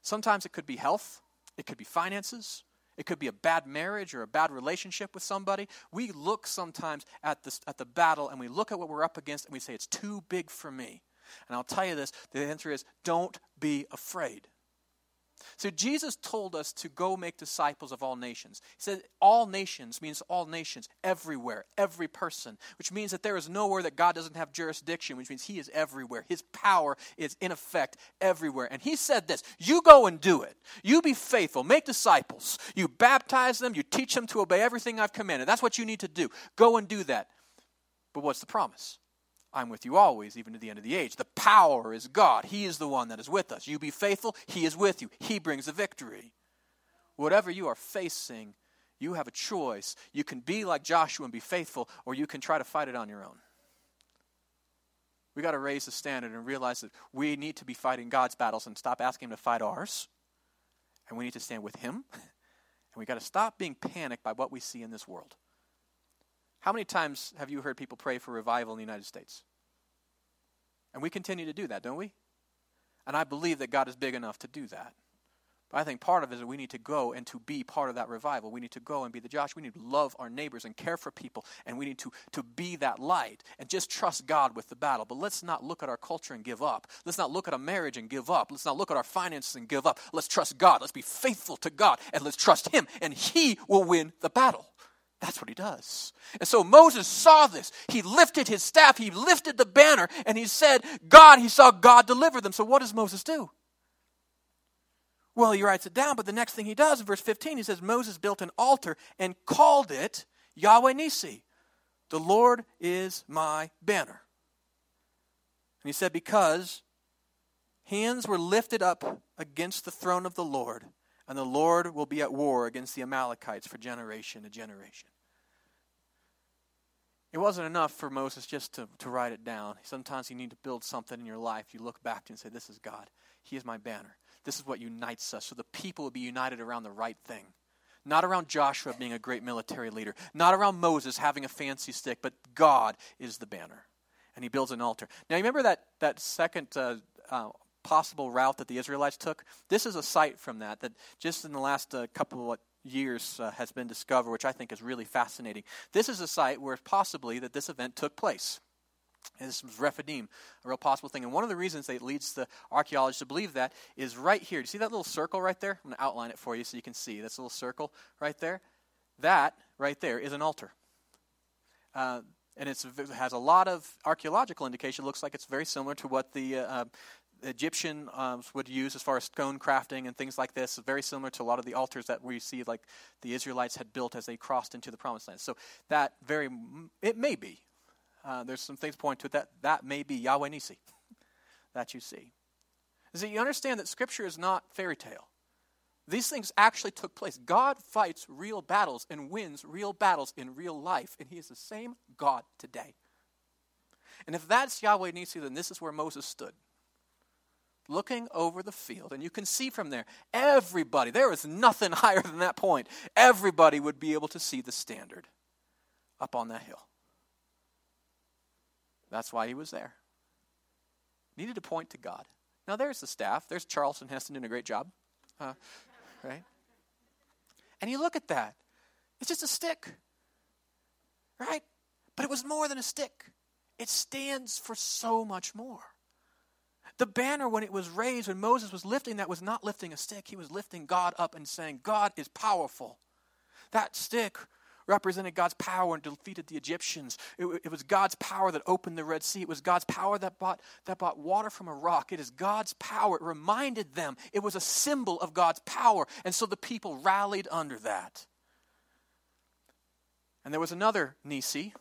Sometimes it could be health, it could be finances, it could be a bad marriage or a bad relationship with somebody. We look sometimes at, this, at the battle and we look at what we're up against and we say, it's too big for me. And I'll tell you this the answer is don't be afraid. So Jesus told us to go make disciples of all nations. He said all nations means all nations, everywhere, every person, which means that there is nowhere that God doesn't have jurisdiction, which means he is everywhere. His power is in effect everywhere. And he said this, you go and do it. You be faithful, make disciples. You baptize them, you teach them to obey everything I've commanded. That's what you need to do. Go and do that. But what's the promise? I'm with you always, even to the end of the age. The power is God. He is the one that is with us. You be faithful, He is with you. He brings the victory. Whatever you are facing, you have a choice. You can be like Joshua and be faithful, or you can try to fight it on your own. We got to raise the standard and realize that we need to be fighting God's battles and stop asking Him to fight ours. And we need to stand with Him. And we got to stop being panicked by what we see in this world. How many times have you heard people pray for revival in the United States? And we continue to do that, don't we? And I believe that God is big enough to do that. But I think part of it is that we need to go and to be part of that revival. We need to go and be the Josh. We need to love our neighbors and care for people. And we need to, to be that light and just trust God with the battle. But let's not look at our culture and give up. Let's not look at a marriage and give up. Let's not look at our finances and give up. Let's trust God. Let's be faithful to God. And let's trust Him. And He will win the battle. That's what he does. And so Moses saw this. He lifted his staff, he lifted the banner, and he said, God, he saw God deliver them. So what does Moses do? Well, he writes it down, but the next thing he does in verse 15, he says, Moses built an altar and called it Yahweh Nisi. The Lord is my banner. And he said, Because hands were lifted up against the throne of the Lord and the Lord will be at war against the Amalekites for generation to generation. It wasn't enough for Moses just to, to write it down. Sometimes you need to build something in your life. You look back and say, This is God. He is my banner. This is what unites us. So the people will be united around the right thing. Not around Joshua being a great military leader, not around Moses having a fancy stick, but God is the banner. And he builds an altar. Now, you remember that, that second uh, uh, possible route that the Israelites took. This is a site from that that just in the last uh, couple of years uh, has been discovered, which I think is really fascinating. This is a site where possibly that this event took place. And this was Rephidim, a real possible thing. And one of the reasons that leads the archaeologists to believe that is right here. Do you see that little circle right there? I'm going to outline it for you so you can see. This little circle right there. That right there is an altar. Uh, and it has a lot of archaeological indication. It looks like it's very similar to what the uh, Egyptian um, would use as far as stone crafting and things like this, very similar to a lot of the altars that we see like the Israelites had built as they crossed into the promised land. So that very, it may be. Uh, there's some things point to it that that may be Yahweh Nisi that you see. Is that you understand that Scripture is not fairy tale. These things actually took place. God fights real battles and wins real battles in real life, and He is the same God today. And if that's Yahweh Nisi, then this is where Moses stood looking over the field, and you can see from there, everybody, there is nothing higher than that point. Everybody would be able to see the standard up on that hill. That's why he was there. Needed to point to God. Now, there's the staff. There's Charlton Heston doing a great job. Uh, right? And you look at that. It's just a stick. Right? But it was more than a stick, it stands for so much more. The banner, when it was raised, when Moses was lifting that, was not lifting a stick. He was lifting God up and saying, God is powerful. That stick represented God's power and defeated the Egyptians. It, it, was God's power that opened the Red Sea. It was God's power that brought, that brought water from a rock. It is God's power. It reminded them. It was a symbol of God's power. And so the people rallied under that. And there was another Nisi,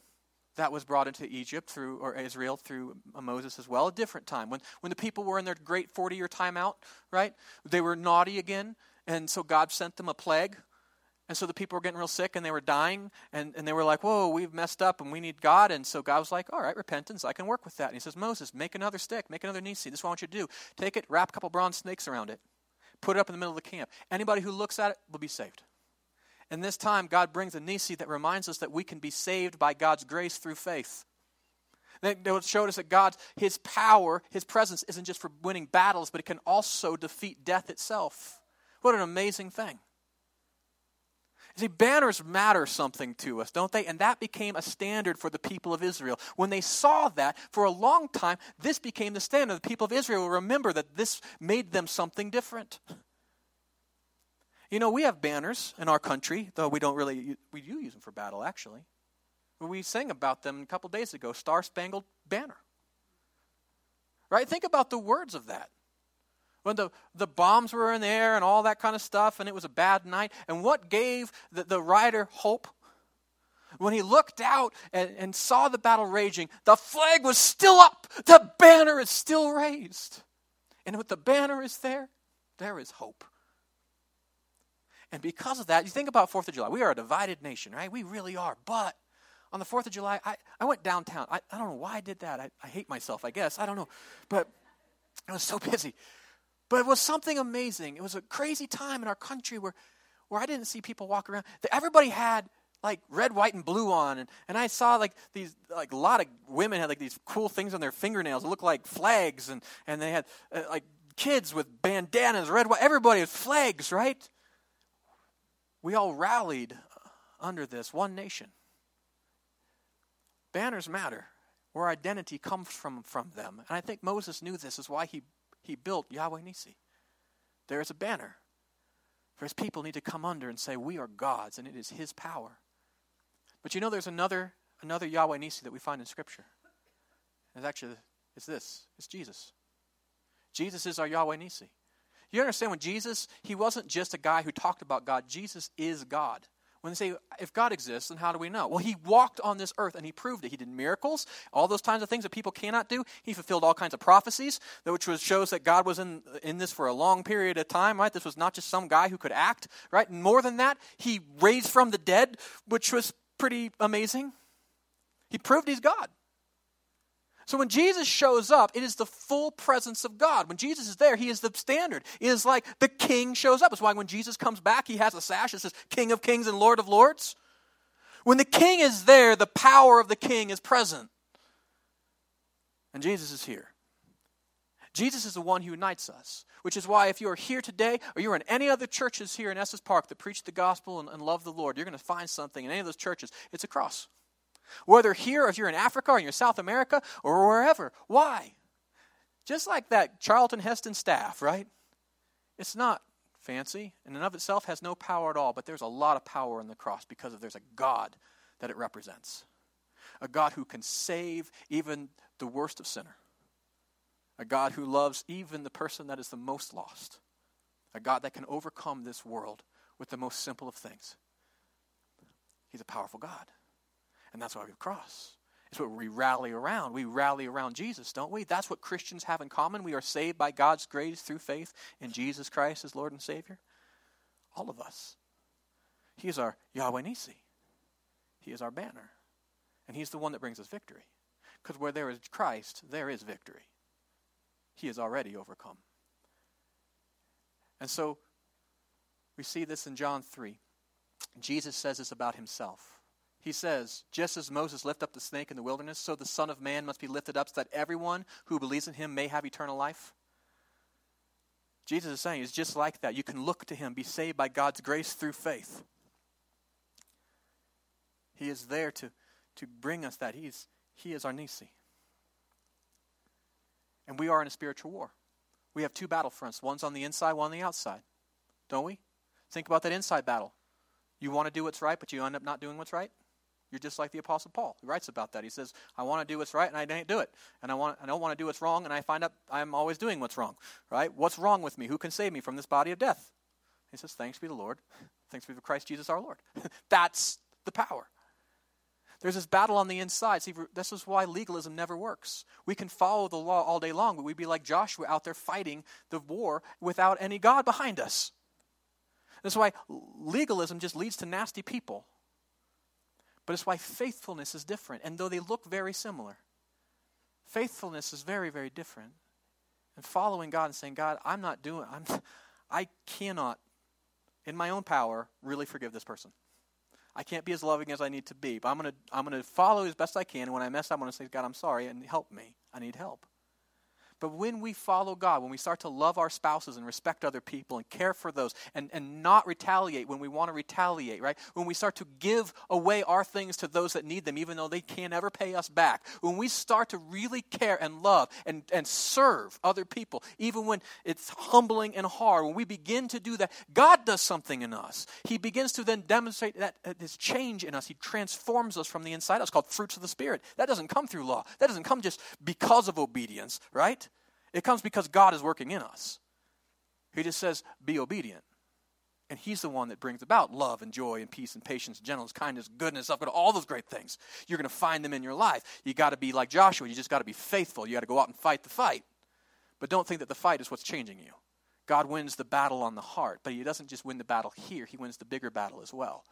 that was brought into Egypt through, or Israel through Moses as well, a different time. When, when the people were in their great 40 year timeout, right? They were naughty again, and so God sent them a plague. And so the people were getting real sick and they were dying, and, and they were like, Whoa, we've messed up and we need God. And so God was like, All right, repentance, I can work with that. And he says, Moses, make another stick, make another nisi. This is what I want you to do. Take it, wrap a couple bronze snakes around it, put it up in the middle of the camp. Anybody who looks at it will be saved. And this time, God brings a Nisi that reminds us that we can be saved by God's grace through faith. That showed us that God, His power, His presence isn't just for winning battles, but it can also defeat death itself. What an amazing thing. See, banners matter something to us, don't they? And that became a standard for the people of Israel. When they saw that, for a long time, this became the standard. The people of Israel will remember that this made them something different. You know, we have banners in our country, though we don't really, we do use them for battle, actually. We sang about them a couple days ago Star Spangled Banner. Right? Think about the words of that. When the, the bombs were in the air and all that kind of stuff, and it was a bad night. And what gave the, the writer hope? When he looked out and, and saw the battle raging, the flag was still up, the banner is still raised. And with the banner is there, there is hope. And because of that, you think about 4th of July. We are a divided nation, right? We really are. But on the 4th of July, I, I went downtown. I, I don't know why I did that. I, I hate myself, I guess. I don't know. But I was so busy. But it was something amazing. It was a crazy time in our country where, where I didn't see people walk around. Everybody had like red, white, and blue on, and, and I saw like these like a lot of women had like these cool things on their fingernails that looked like flags, and and they had uh, like kids with bandanas, red, white. Everybody with flags, right? We all rallied under this one nation. Banners matter. Where identity comes from from them. And I think Moses knew this is why he, he built Yahweh Nisi. There is a banner. For his people need to come under and say, We are God's, and it is his power. But you know there's another another Yahweh Nisi that we find in Scripture. It's actually it's this. It's Jesus. Jesus is our Yahweh Nisi. You understand when Jesus, he wasn't just a guy who talked about God. Jesus is God. When they say, if God exists, then how do we know? Well, he walked on this earth and he proved it. He did miracles, all those kinds of things that people cannot do. He fulfilled all kinds of prophecies, which was, shows that God was in, in this for a long period of time, right? This was not just some guy who could act, right? And more than that, he raised from the dead, which was pretty amazing. He proved he's God. So when Jesus shows up, it is the full presence of God. When Jesus is there, he is the standard. It is like the king shows up. It's why when Jesus comes back, he has a sash that says King of Kings and Lord of Lords. When the king is there, the power of the king is present. And Jesus is here. Jesus is the one who unites us, which is why if you are here today or you're in any other churches here in Estes Park that preach the gospel and, and love the Lord, you're going to find something in any of those churches. It's a cross. Whether here or if you're in Africa or in South America or wherever. Why? Just like that Charlton Heston staff, right? It's not fancy and in of itself has no power at all, but there's a lot of power in the cross because of there's a God that it represents. A God who can save even the worst of sinner. a God who loves even the person that is the most lost, a God that can overcome this world with the most simple of things. He's a powerful God. And that's why we cross. It's what we rally around. We rally around Jesus, don't we? That's what Christians have in common. We are saved by God's grace through faith in Jesus Christ as Lord and Savior. All of us. He is our Yahweh Nisi. He is our banner. And He's the one that brings us victory. Because where there is Christ, there is victory. He has already overcome. And so we see this in John 3. Jesus says this about himself. He says, Just as Moses lifted up the snake in the wilderness, so the Son of Man must be lifted up so that everyone who believes in him may have eternal life. Jesus is saying it's just like that. You can look to him, be saved by God's grace through faith. He is there to, to bring us that. He is, he is our Nisi. And we are in a spiritual war. We have two battlefronts. One's on the inside, one on the outside. Don't we? Think about that inside battle. You want to do what's right, but you end up not doing what's right? You're just like the Apostle Paul. He writes about that. He says, I want to do what's right and I don't do it. And I, want, I don't want to do what's wrong and I find out I'm always doing what's wrong. Right? What's wrong with me? Who can save me from this body of death? He says, Thanks be to the Lord. Thanks be to Christ Jesus our Lord. That's the power. There's this battle on the inside. See, this is why legalism never works. We can follow the law all day long, but we'd be like Joshua out there fighting the war without any God behind us. That's why legalism just leads to nasty people. But it's why faithfulness is different. And though they look very similar, faithfulness is very, very different. And following God and saying, God, I'm not doing, I'm, I cannot, in my own power, really forgive this person. I can't be as loving as I need to be, but I'm going to I'm going to follow as best I can. And when I mess up, I'm going to say, God, I'm sorry, and help me. I need help. But when we follow God, when we start to love our spouses and respect other people and care for those and, and not retaliate when we want to retaliate, right? When we start to give away our things to those that need them, even though they can't ever pay us back, when we start to really care and love and, and serve other people, even when it's humbling and hard, when we begin to do that, God does something in us. He begins to then demonstrate that uh, this change in us. He transforms us from the inside. It's called fruits of the Spirit. That doesn't come through law, that doesn't come just because of obedience, right? It comes because God is working in us. He just says, be obedient. And He's the one that brings about love and joy and peace and patience, gentleness, kindness, goodness, up all those great things. You're going to find them in your life. You got to be like Joshua. You just got to be faithful. You got to go out and fight the fight. But don't think that the fight is what's changing you. God wins the battle on the heart, but He doesn't just win the battle here, He wins the bigger battle as well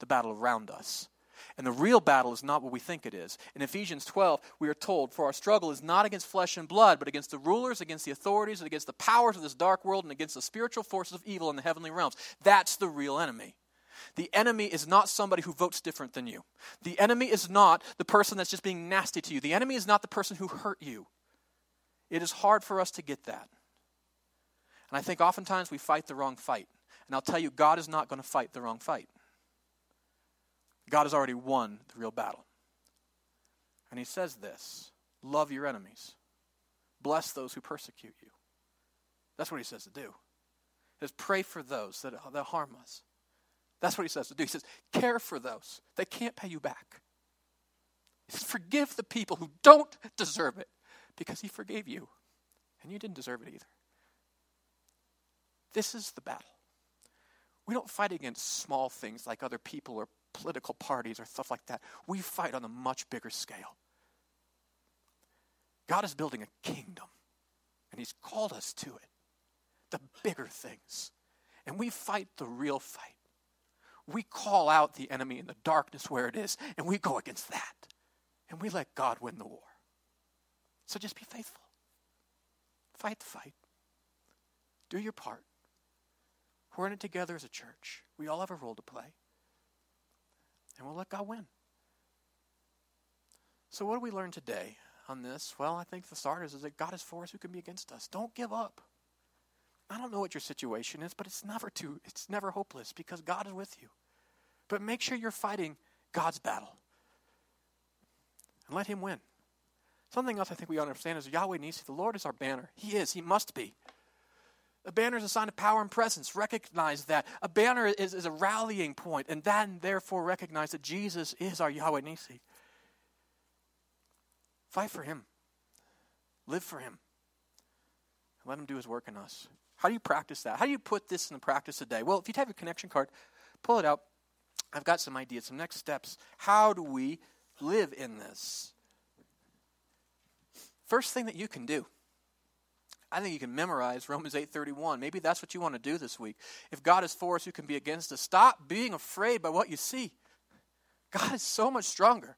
the battle around us. And the real battle is not what we think it is. In Ephesians 12, we are told, For our struggle is not against flesh and blood, but against the rulers, against the authorities, and against the powers of this dark world, and against the spiritual forces of evil in the heavenly realms. That's the real enemy. The enemy is not somebody who votes different than you. The enemy is not the person that's just being nasty to you. The enemy is not the person who hurt you. It is hard for us to get that. And I think oftentimes we fight the wrong fight. And I'll tell you, God is not going to fight the wrong fight. God has already won the real battle. And he says this love your enemies, bless those who persecute you. That's what he says to do. He says, pray for those that, that harm us. That's what he says to do. He says, care for those that can't pay you back. He says, forgive the people who don't deserve it because he forgave you. And you didn't deserve it either. This is the battle. We don't fight against small things like other people or political parties or stuff like that. We fight on a much bigger scale. God is building a kingdom, and He's called us to it. The bigger things. And we fight the real fight. We call out the enemy in the darkness where it is, and we go against that. And we let God win the war. So just be faithful. Fight the fight. Do your part. We're in it together as a church. We all have a role to play and we'll let God win. So, what do we learn today on this? Well, I think the starters is that God is for us who can be against us. Don't give up. I don't know what your situation is, but it's never too it's never hopeless because God is with you. But make sure you're fighting God's battle. And let him win. Something else I think we understand is Yahweh Nisi. The Lord is our banner. He is. He must be. A banner is a sign of power and presence. Recognize that. A banner is, is a rallying point, and then therefore recognize that Jesus is our Yahweh Nisi. Fight for Him. Live for Him. let him do his work in us. How do you practice that? How do you put this in the practice today? Well, if you have your connection card, pull it out. I've got some ideas, some next steps. How do we live in this? First thing that you can do I think you can memorize Romans 8:31. Maybe that's what you want to do this week. If God is for us, who can be against us? Stop being afraid by what you see. God is so much stronger.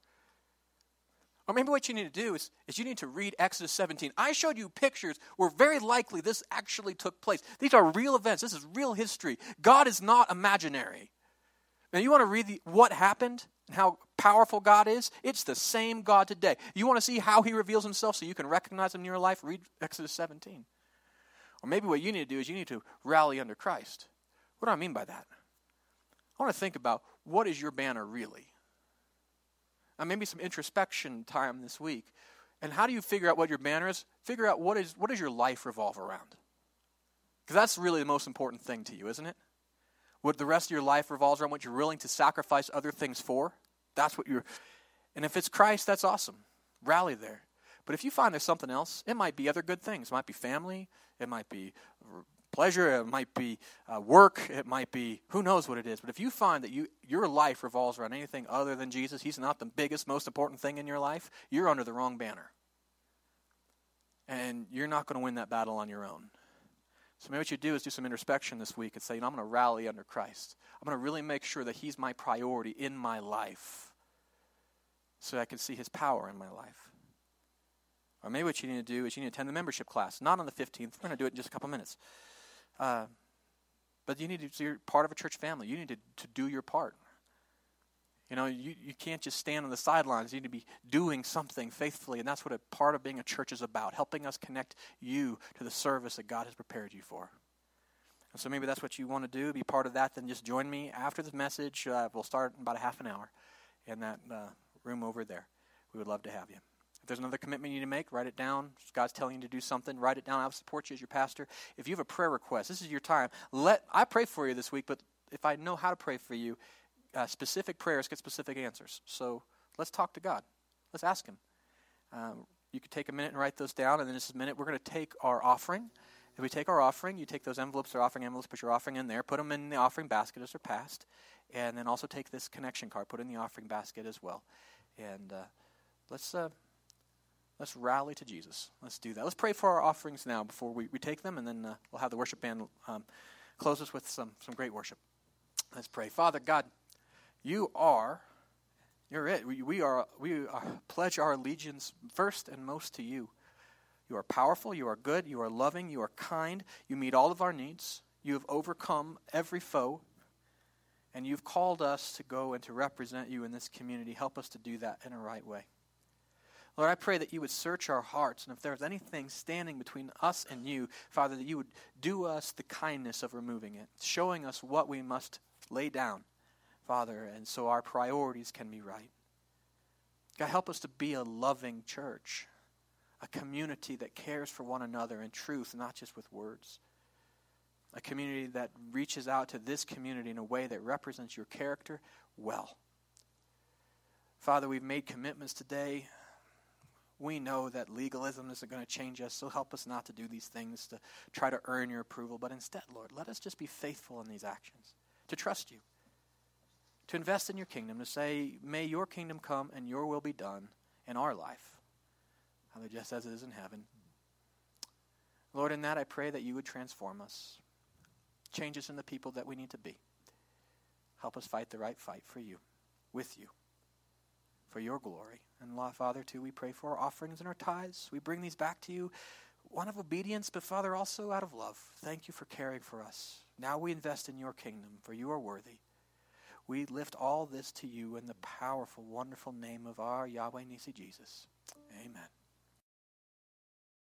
Or maybe what you need to do is, is you need to read Exodus 17. I showed you pictures where very likely this actually took place. These are real events. This is real history. God is not imaginary. Now, you want to read the, what happened and how powerful God is? It's the same God today. You want to see how he reveals himself so you can recognize him in your life? Read Exodus 17. Or maybe what you need to do is you need to rally under Christ. What do I mean by that? I want to think about what is your banner really? And maybe some introspection time this week. And how do you figure out what your banner is? Figure out what is what does your life revolve around? Because that's really the most important thing to you, isn't it? What the rest of your life revolves around, what you're willing to sacrifice other things for. That's what you're. And if it's Christ, that's awesome. Rally there. But if you find there's something else, it might be other good things. It might be family. It might be pleasure. It might be uh, work. It might be who knows what it is. But if you find that you your life revolves around anything other than Jesus, He's not the biggest, most important thing in your life. You're under the wrong banner, and you're not going to win that battle on your own. So maybe what you do is do some introspection this week and say, you know, I'm going to rally under Christ. I'm going to really make sure that He's my priority in my life so I can see His power in my life. Or maybe what you need to do is you need to attend the membership class, not on the 15th. We're going to do it in just a couple minutes. Uh, but you need to, so you're part of a church family. You need to, to do your part. You know, you, you can't just stand on the sidelines. You need to be doing something faithfully. And that's what a part of being a church is about helping us connect you to the service that God has prepared you for. And so maybe that's what you want to do, be part of that. Then just join me after this message. Uh, we'll start in about a half an hour in that uh, room over there. We would love to have you. If there's another commitment you need to make, write it down. If God's telling you to do something, write it down. I'll support you as your pastor. If you have a prayer request, this is your time. Let I pray for you this week, but if I know how to pray for you, uh, specific prayers get specific answers. So let's talk to God. Let's ask Him. Um, you could take a minute and write those down, and then this minute we're going to take our offering. If we take our offering, you take those envelopes, or offering envelopes, put your offering in there, put them in the offering basket as they're passed, and then also take this connection card, put in the offering basket as well. And uh, let's uh, let's rally to Jesus. Let's do that. Let's pray for our offerings now before we, we take them, and then uh, we'll have the worship band um, close us with some, some great worship. Let's pray. Father God, you are, you're it. We, we, are, we are, pledge our allegiance first and most to you. You are powerful, you are good, you are loving, you are kind, you meet all of our needs, you have overcome every foe, and you've called us to go and to represent you in this community. Help us to do that in a right way. Lord, I pray that you would search our hearts, and if there's anything standing between us and you, Father, that you would do us the kindness of removing it, showing us what we must lay down Father, and so our priorities can be right. God, help us to be a loving church, a community that cares for one another in truth, not just with words. A community that reaches out to this community in a way that represents your character well. Father, we've made commitments today. We know that legalism isn't going to change us, so help us not to do these things to try to earn your approval, but instead, Lord, let us just be faithful in these actions, to trust you to invest in your kingdom, to say, May your kingdom come and your will be done in our life, just as it is in heaven. Lord, in that I pray that you would transform us, change us in the people that we need to be. Help us fight the right fight for you, with you, for your glory. And Father, too, we pray for our offerings and our tithes. We bring these back to you, one of obedience, but Father, also out of love. Thank you for caring for us. Now we invest in your kingdom, for you are worthy. We lift all this to you in the powerful, wonderful name of our Yahweh Nisi Jesus. Amen.